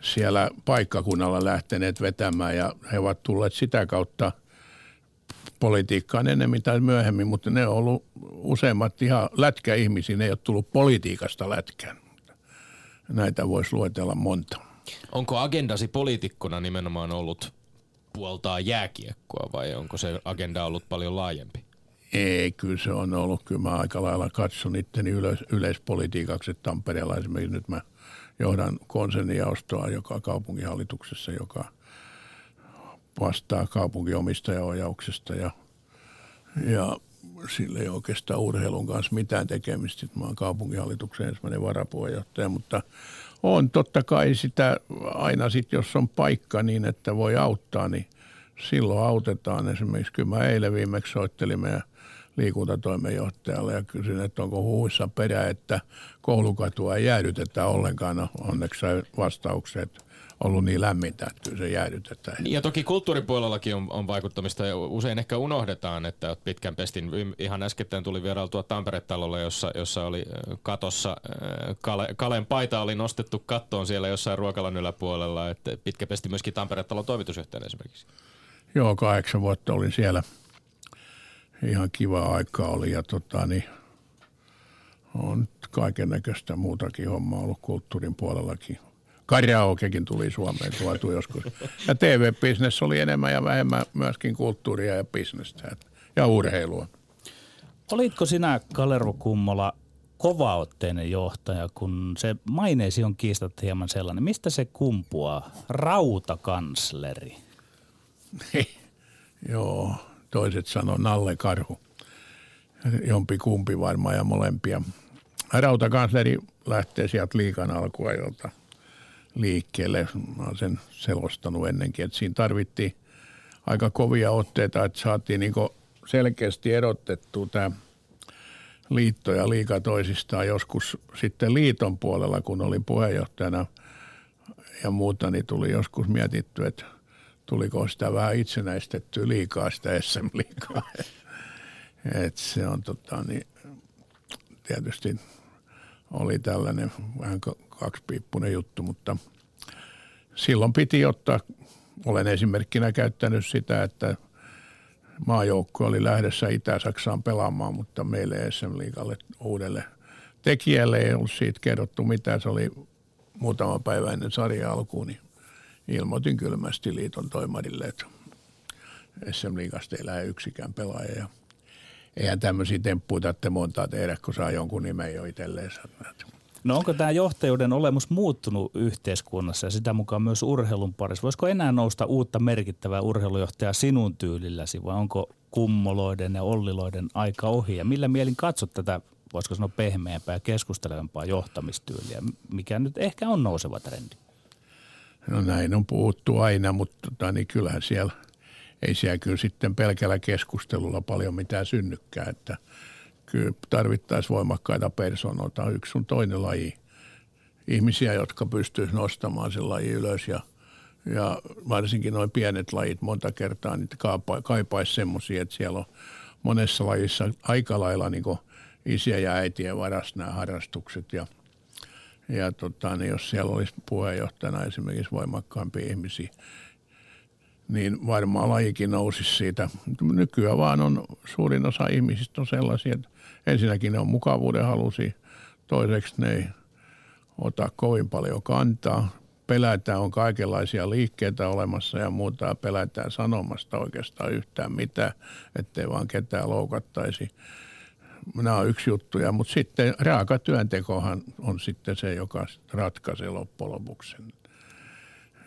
siellä paikkakunnalla lähteneet vetämään ja he ovat tulleet sitä kautta politiikkaan enemmän tai myöhemmin, mutta ne on ollut useimmat ihan lätkäihmisiä, ne ei ole tullut politiikasta lätkään. Näitä voisi luetella monta. Onko agendasi poliitikkona nimenomaan ollut puoltaa jääkiekkoa vai onko se agenda ollut paljon laajempi? Ei, kyllä se on ollut. Kyllä mä aika lailla katson itteni yleis- yleispolitiikaksi, että Tampereella esimerkiksi nyt mä johdan konsernijaostoa joka kaupunginhallituksessa, joka vastaa kaupunkiomistajaohjauksesta ja, ja sille ei oikeastaan urheilun kanssa mitään tekemistä. Mä oon kaupunginhallituksen ensimmäinen varapuheenjohtaja, mutta on totta kai sitä aina sitten, jos on paikka niin, että voi auttaa, niin silloin autetaan. Esimerkiksi kyllä mä eilen viimeksi soittelin meidän liikuntatoimenjohtajalle ja kysyin, että onko huuissa perä, että koulukatua ei jäädytetä ollenkaan. No, onneksi sai vastauksen, että ollut niin lämmintä, että kyllä se jäädytetään. Ja toki kulttuuripuolellakin on, on vaikuttamista ja usein ehkä unohdetaan, että pitkän pestin. Ihan äskettäin tuli vierailtua Tampere-talolle, jossa, jossa oli katossa, Kale, Kalen paita oli nostettu kattoon siellä jossain ruokalan yläpuolella, että pitkä pesti myöskin Tampere-talon toimitusjohtajana esimerkiksi. Joo, kahdeksan vuotta olin siellä. Ihan kiva aika oli ja tota, niin, on kaiken näköistä muutakin hommaa ollut kulttuurin puolellakin karaokekin tuli Suomeen tuotu joskus. Ja TV-bisnes oli enemmän ja vähemmän myöskin kulttuuria ja bisnestä ja urheilua. Olitko sinä, Kalervo Kummola, kovaotteinen johtaja, kun se maineesi on kiistat hieman sellainen. Mistä se kumpuaa? Rautakansleri. <laughs> Joo, toiset sanoo Nalle Karhu. Jompi kumpi varmaan ja molempia. Rautakansleri lähtee sieltä liikan alkuajalta – liikkeelle. Mä olen sen selostanut ennenkin, että siinä tarvittiin aika kovia otteita, että saatiin niin selkeästi erotettua tämä liitto ja liika toisistaan joskus sitten liiton puolella, kun olin puheenjohtajana ja muuta, niin tuli joskus mietitty, että tuliko sitä vähän itsenäistettyä liikaa sitä SM-liikaa. <laughs> Et se on tota, niin, tietysti oli tällainen vähän kaksipiippunen juttu, mutta silloin piti ottaa, olen esimerkkinä käyttänyt sitä, että maajoukko oli lähdössä Itä-Saksaan pelaamaan, mutta meille SM-liigalle uudelle tekijälle ei ollut siitä kerrottu mitään. Se oli muutama päivä ennen sarja alkuun, niin ilmoitin kylmästi liiton toimarille, että SM-liigasta ei lähde yksikään pelaaja. Ja eihän tämmöisiä temppuja tarvitse montaa tehdä, kun saa jonkun nimen jo itselleen. No onko tämä johtajuuden olemus muuttunut yhteiskunnassa ja sitä mukaan myös urheilun parissa? Voisiko enää nousta uutta merkittävää urheilujohtajaa sinun tyylilläsi vai onko kummoloiden ja olliloiden aika ohi? Ja millä mielin katsot tätä, voisiko sanoa pehmeämpää ja keskustelevampaa johtamistyyliä, mikä nyt ehkä on nouseva trendi? No näin on puhuttu aina, mutta tota, niin kyllähän siellä – ei siellä kyllä sitten pelkällä keskustelulla paljon mitään synnykään, että kyllä tarvittaisiin voimakkaita persoonoita, yksi sun toinen laji. Ihmisiä, jotka pystyisivät nostamaan sen laji ylös ja, ja varsinkin noin pienet lajit monta kertaa niitä kaipaisi semmoisia, että siellä on monessa lajissa aika lailla niin isiä ja äitien varas nämä harrastukset ja ja tota, niin jos siellä olisi puheenjohtajana esimerkiksi voimakkaampia ihmisiä, niin varmaan lajikin nousisi siitä. Nykyään vaan on suurin osa ihmisistä on sellaisia, että ensinnäkin ne on mukavuuden halusi, toiseksi ne ei ota kovin paljon kantaa. Pelätään, on kaikenlaisia liikkeitä olemassa ja muuta, pelätään sanomasta oikeastaan yhtään mitään, ettei vaan ketään loukattaisi. Nämä on yksi juttuja, mutta sitten raaka työntekohan on sitten se, joka ratkaisee loppujen lopuksi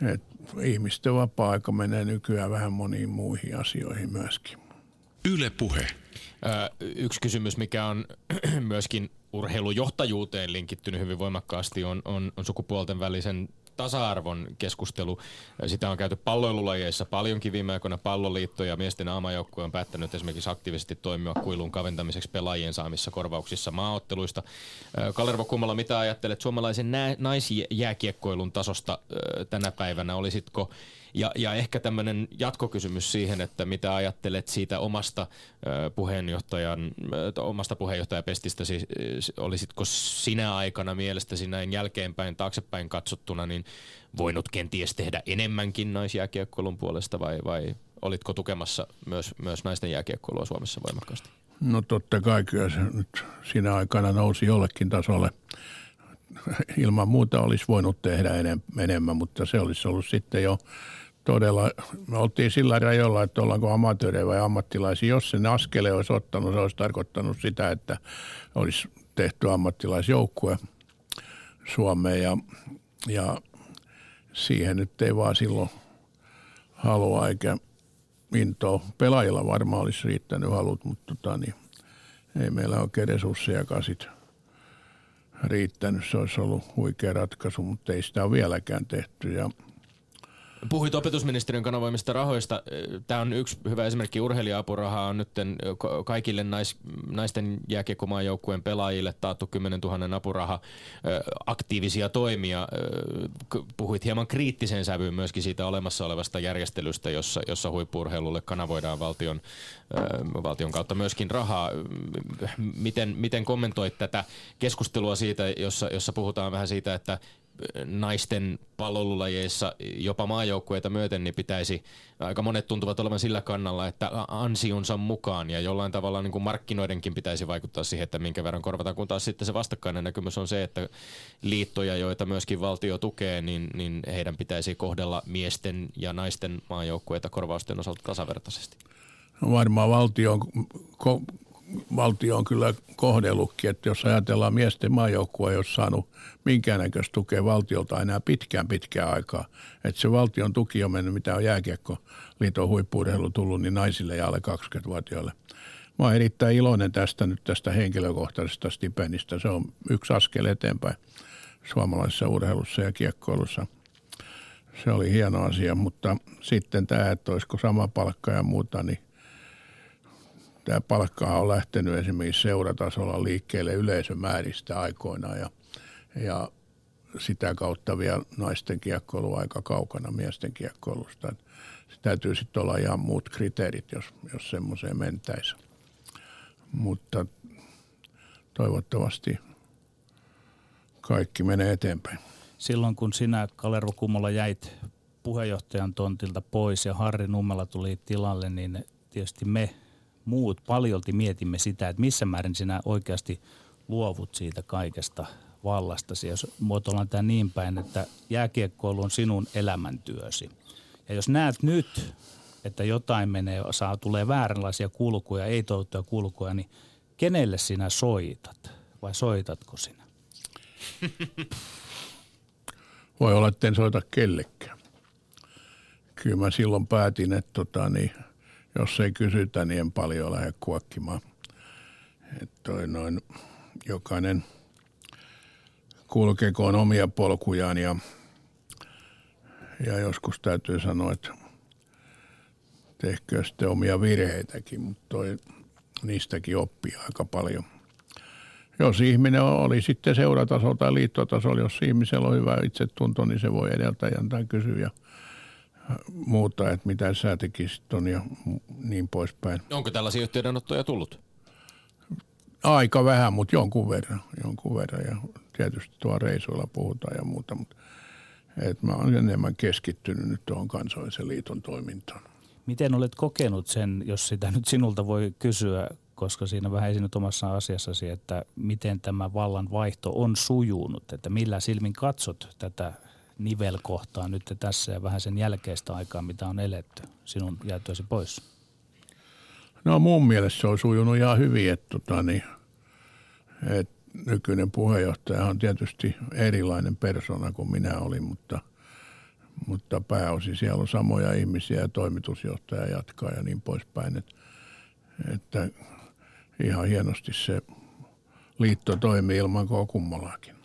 et ihmisten vapaa-aika menee nykyään vähän moniin muihin asioihin myöskin. Yle Puhe. Yksi kysymys, mikä on <clears throat> myöskin urheilujohtajuuteen linkittynyt hyvin voimakkaasti, on, on, on sukupuolten välisen tasa-arvon keskustelu. Sitä on käyty palloilulajeissa paljonkin viime aikoina. Palloliitto ja miesten aamajoukkue on päättänyt esimerkiksi aktiivisesti toimia kuilun kaventamiseksi pelaajien saamissa korvauksissa maaotteluista. Kalervo Kummala, mitä ajattelet suomalaisen naisjääkiekkoilun tasosta tänä päivänä? Olisitko ja, ja ehkä tämmöinen jatkokysymys siihen, että mitä ajattelet siitä omasta puheenjohtajan, omasta puheenjohtajapestistä, olisitko sinä aikana mielestäsi näin jälkeenpäin, taaksepäin katsottuna, niin voinut kenties tehdä enemmänkin naisjääkiekkoilun puolesta vai, vai olitko tukemassa myös, myös naisten jääkiekkoilua Suomessa voimakkaasti? No totta kai kyllä se nyt siinä aikana nousi jollekin tasolle. Ilman muuta olisi voinut tehdä enemmän, mutta se olisi ollut sitten jo todella, me oltiin sillä rajoilla, että ollaanko amatöörejä vai ammattilaisia. Jos sen askele olisi ottanut, se olisi tarkoittanut sitä, että olisi tehty ammattilaisjoukkue Suomeen ja, ja siihen nyt ei vaan silloin halua eikä intoa. Pelaajilla varmaan olisi riittänyt halut, mutta tota, niin, ei meillä oikein resursseja sit riittänyt. Se olisi ollut huikea ratkaisu, mutta ei sitä ole vieläkään tehty. Ja Puhuit opetusministeriön kanavoimista rahoista. Tämä on yksi hyvä esimerkki. Urheilija-apuraha on nyt kaikille nais, naisten jääkiekkomaajoukkueen pelaajille taattu 10 000 apuraha. Aktiivisia toimia. Puhuit hieman kriittiseen sävyyn myöskin siitä olemassa olevasta järjestelystä, jossa, jossa huippurheilulle kanavoidaan valtion, valtion kautta myöskin rahaa. Miten, miten kommentoit tätä keskustelua siitä, jossa, jossa puhutaan vähän siitä, että naisten pallolulajeissa jopa maajoukkueita myöten, niin pitäisi, aika monet tuntuvat olevan sillä kannalla, että ansionsa mukaan ja jollain tavalla niin kuin markkinoidenkin pitäisi vaikuttaa siihen, että minkä verran korvataan, kun taas sitten se vastakkainen näkymys on se, että liittoja, joita myöskin valtio tukee, niin, niin heidän pitäisi kohdella miesten ja naisten maajoukkueita korvausten osalta tasavertaisesti. No varmaan valtio on valtio on kyllä kohdellutkin, että jos ajatellaan miesten maajoukkua, ei ole saanut minkäännäköistä tukea valtiolta enää pitkään pitkään aikaa. Että se valtion tuki on mennyt, mitä on jääkiekkoliiton huippuudella tullut, niin naisille ja alle 20-vuotiaille. Mä oon erittäin iloinen tästä nyt tästä henkilökohtaisesta stipendistä. Se on yksi askel eteenpäin suomalaisessa urheilussa ja kiekkoilussa. Se oli hieno asia, mutta sitten tämä, että olisiko sama palkka ja muuta, niin tämä palkka on lähtenyt esimerkiksi seuratasolla liikkeelle yleisömääristä aikoinaan ja, ja sitä kautta vielä naisten kiekkoilu aika kaukana miesten kiekkoilusta. Se täytyy sitten olla ihan muut kriteerit, jos, jos semmoiseen mentäisiin. Mutta toivottavasti kaikki menee eteenpäin. Silloin kun sinä, Kalervo Kummola, jäit puheenjohtajan tontilta pois ja Harri Nummela tuli tilalle, niin tietysti me muut paljolti mietimme sitä, että missä määrin sinä oikeasti luovut siitä kaikesta vallastasi. Jos muotoillaan tämä niin päin, että jääkiekkoilu on sinun elämäntyösi. Ja jos näet nyt, että jotain menee, saa, tulee vääränlaisia kulkuja, ei toivottuja kulkuja, niin kenelle sinä soitat? Vai soitatko sinä? Voi olla, että en soita kellekään. Kyllä mä silloin päätin, että tota, niin – jos ei kysytä, niin en paljon lähde kuokkimaan. Että noin, jokainen kulkekoon omia polkujaan ja, ja joskus täytyy sanoa, että tehkö sitten omia virheitäkin, mutta toi, niistäkin oppii aika paljon. Jos ihminen oli sitten seuratasolla tai liittotasolla, jos ihmisellä on hyvä itsetunto, niin se voi edeltäjän tai kysyä – muuta, että mitä sä tekisit on ja niin poispäin. Onko tällaisia yhteydenottoja tullut? Aika vähän, mutta jonkun verran, jonkun verran ja tietysti tuo reisuilla puhutaan ja muuta, mutta et mä olen enemmän keskittynyt nyt tuohon kansallisen liiton toimintaan. Miten olet kokenut sen, jos sitä nyt sinulta voi kysyä, koska siinä vähän esinyt omassa asiassasi, että miten tämä vallan vaihto on sujunut, että millä silmin katsot tätä nivelkohtaa nyt tässä ja vähän sen jälkeistä aikaa, mitä on eletty sinun jäätyäsi pois? No mun mielestä se on sujunut ihan hyvin, että, tota, niin, että nykyinen puheenjohtaja on tietysti erilainen persona kuin minä olin, mutta, mutta pääosin siellä on samoja ihmisiä ja toimitusjohtaja jatkaa ja niin poispäin. Että, että ihan hienosti se liitto toimii ilman Kummalaakin.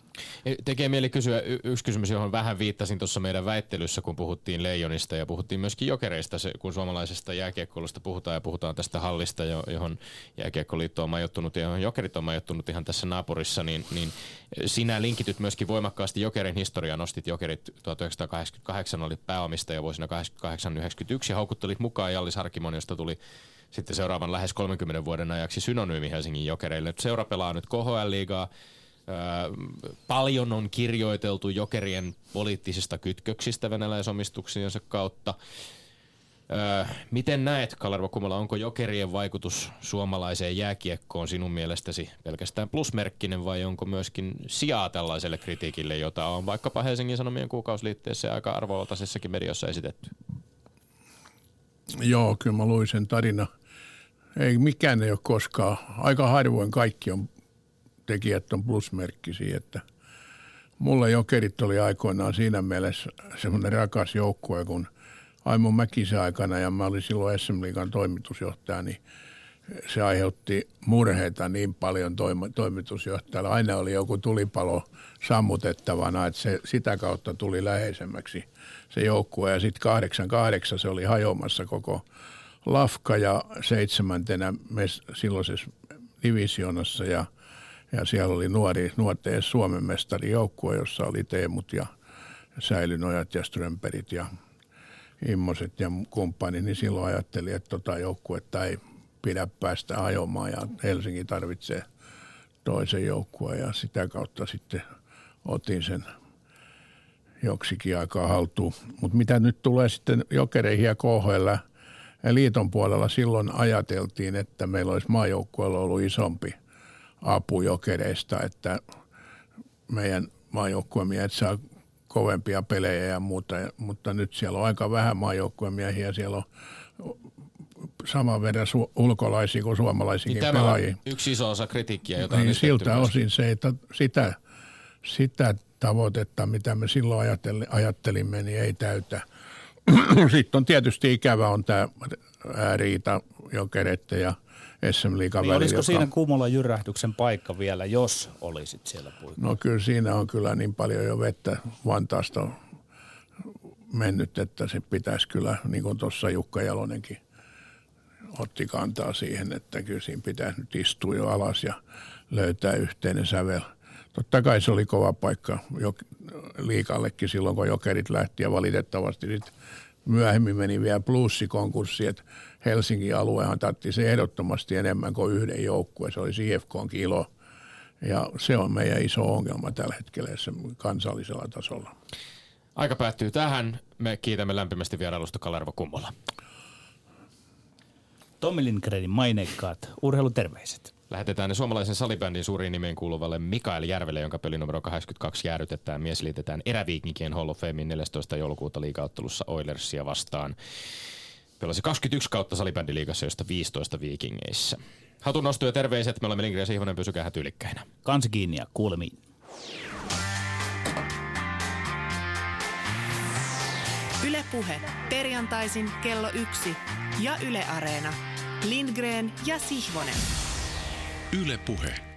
Tekee mieli kysyä y- yksi kysymys, johon vähän viittasin tuossa meidän väittelyssä, kun puhuttiin leijonista ja puhuttiin myöskin jokereista, se, kun suomalaisesta jääkiekkoilusta puhutaan ja puhutaan tästä hallista, johon jääkiekkoliitto on majoittunut ja johon jokerit on majoittunut ihan tässä naapurissa, niin, niin sinä linkityt myöskin voimakkaasti jokerin historiaa, nostit jokerit 1988 oli pääomistaja vuosina 88-91 ja haukuttelit mukaan Jalli Sarkimon, josta tuli sitten seuraavan lähes 30 vuoden ajaksi synonyymi Helsingin jokereille. Seura pelaa nyt KHL-liigaa, paljon on kirjoiteltu jokerien poliittisista kytköksistä venäläisomistuksiensa kautta. miten näet, Kalervo Kumala, onko jokerien vaikutus suomalaiseen jääkiekkoon sinun mielestäsi pelkästään plusmerkkinen vai onko myöskin sijaa tällaiselle kritiikille, jota on vaikkapa Helsingin Sanomien kuukausliitteessä ja aika arvovaltaisessakin mediossa esitetty? Joo, kyllä mä luin sen tarina. Ei mikään ei ole koskaan. Aika harvoin kaikki on tekijät on plusmerkkisiä, että mulle jokerit oli aikoinaan siinä mielessä semmoinen rakas joukkue, kun Aimo Mäkisen aikana ja mä olin silloin SM Liigan toimitusjohtaja, niin se aiheutti murheita niin paljon toimitusjohtajalla. Aina oli joku tulipalo sammutettavana, että se sitä kautta tuli läheisemmäksi se joukkue. Ja sitten 88 se oli hajoamassa koko lafka ja seitsemäntenä silloisessa divisionassa ja – ja siellä oli nuori, nuorten Suomen mestari joukkue, jossa oli Teemut ja Säilynojat ja Strömperit ja Immoset ja kumppanit, niin silloin ajattelin, että tota joukkuetta ei pidä päästä ajomaan ja Helsinki tarvitsee toisen joukkueen ja sitä kautta sitten otin sen joksikin aikaa haltuun. Mutta mitä nyt tulee sitten jokereihin ja KHL, liiton puolella silloin ajateltiin, että meillä olisi maajoukkueella ollut isompi apujokereista, että meidän maajoukkuemiehet saa kovempia pelejä ja muuta, mutta nyt siellä on aika vähän maajoukkuemiehiä, siellä on saman verran su- ulkolaisia kuin suomalaisia niin pelaajia. Yksi iso osa kritiikkiä, jota niin, on siltä osin se, että sitä, sitä tavoitetta, mitä me silloin ajattelimme, niin ei täytä. <clears throat> Sitten on tietysti ikävä on tämä riita jokereiden ja SM Liigan niin Olisiko joka... siinä Kumola jyrähdyksen paikka vielä, jos olisit siellä puikkoilla? No kyllä siinä on kyllä niin paljon jo vettä Vantaasta mennyt, että se pitäisi kyllä, niin kuin tuossa Jukka Jalonenkin otti kantaa siihen, että kyllä siinä pitäisi nyt istua jo alas ja löytää yhteinen sävel. Totta kai se oli kova paikka jo, liikallekin silloin, kun jokerit lähti ja valitettavasti sitten myöhemmin meni vielä plussikonkurssi, että Helsingin aluehan tartti se ehdottomasti enemmän kuin yhden joukkueen. Se oli CFKn kilo. Ja se on meidän iso ongelma tällä hetkellä kansallisella tasolla. Aika päättyy tähän. Me kiitämme lämpimästi vierailusta Kalervo Kummola. Tommi Lindgrenin maineikkaat urheiluterveiset. Lähetetään ne suomalaisen salibändin suuriin nimeen kuuluvalle Mikael Järvelle, jonka peli numero 82 jäädytetään. Mies liitetään eräviikinkien Hall of Famein 14. joulukuuta liigaottelussa Oilersia vastaan. Pelasi 21 kautta salibändiliigassa, josta 15 viikingeissä. Hatun nostu ja terveiset. Me olemme Lindgren ja Sihvonen, pysykää tyylikkäinä. Kansi kiinni ja kuulemiin. Ylepuhe perjantaisin kello yksi ja Yle Areena. Lindgren ja Sihvonen. Yle Puhe.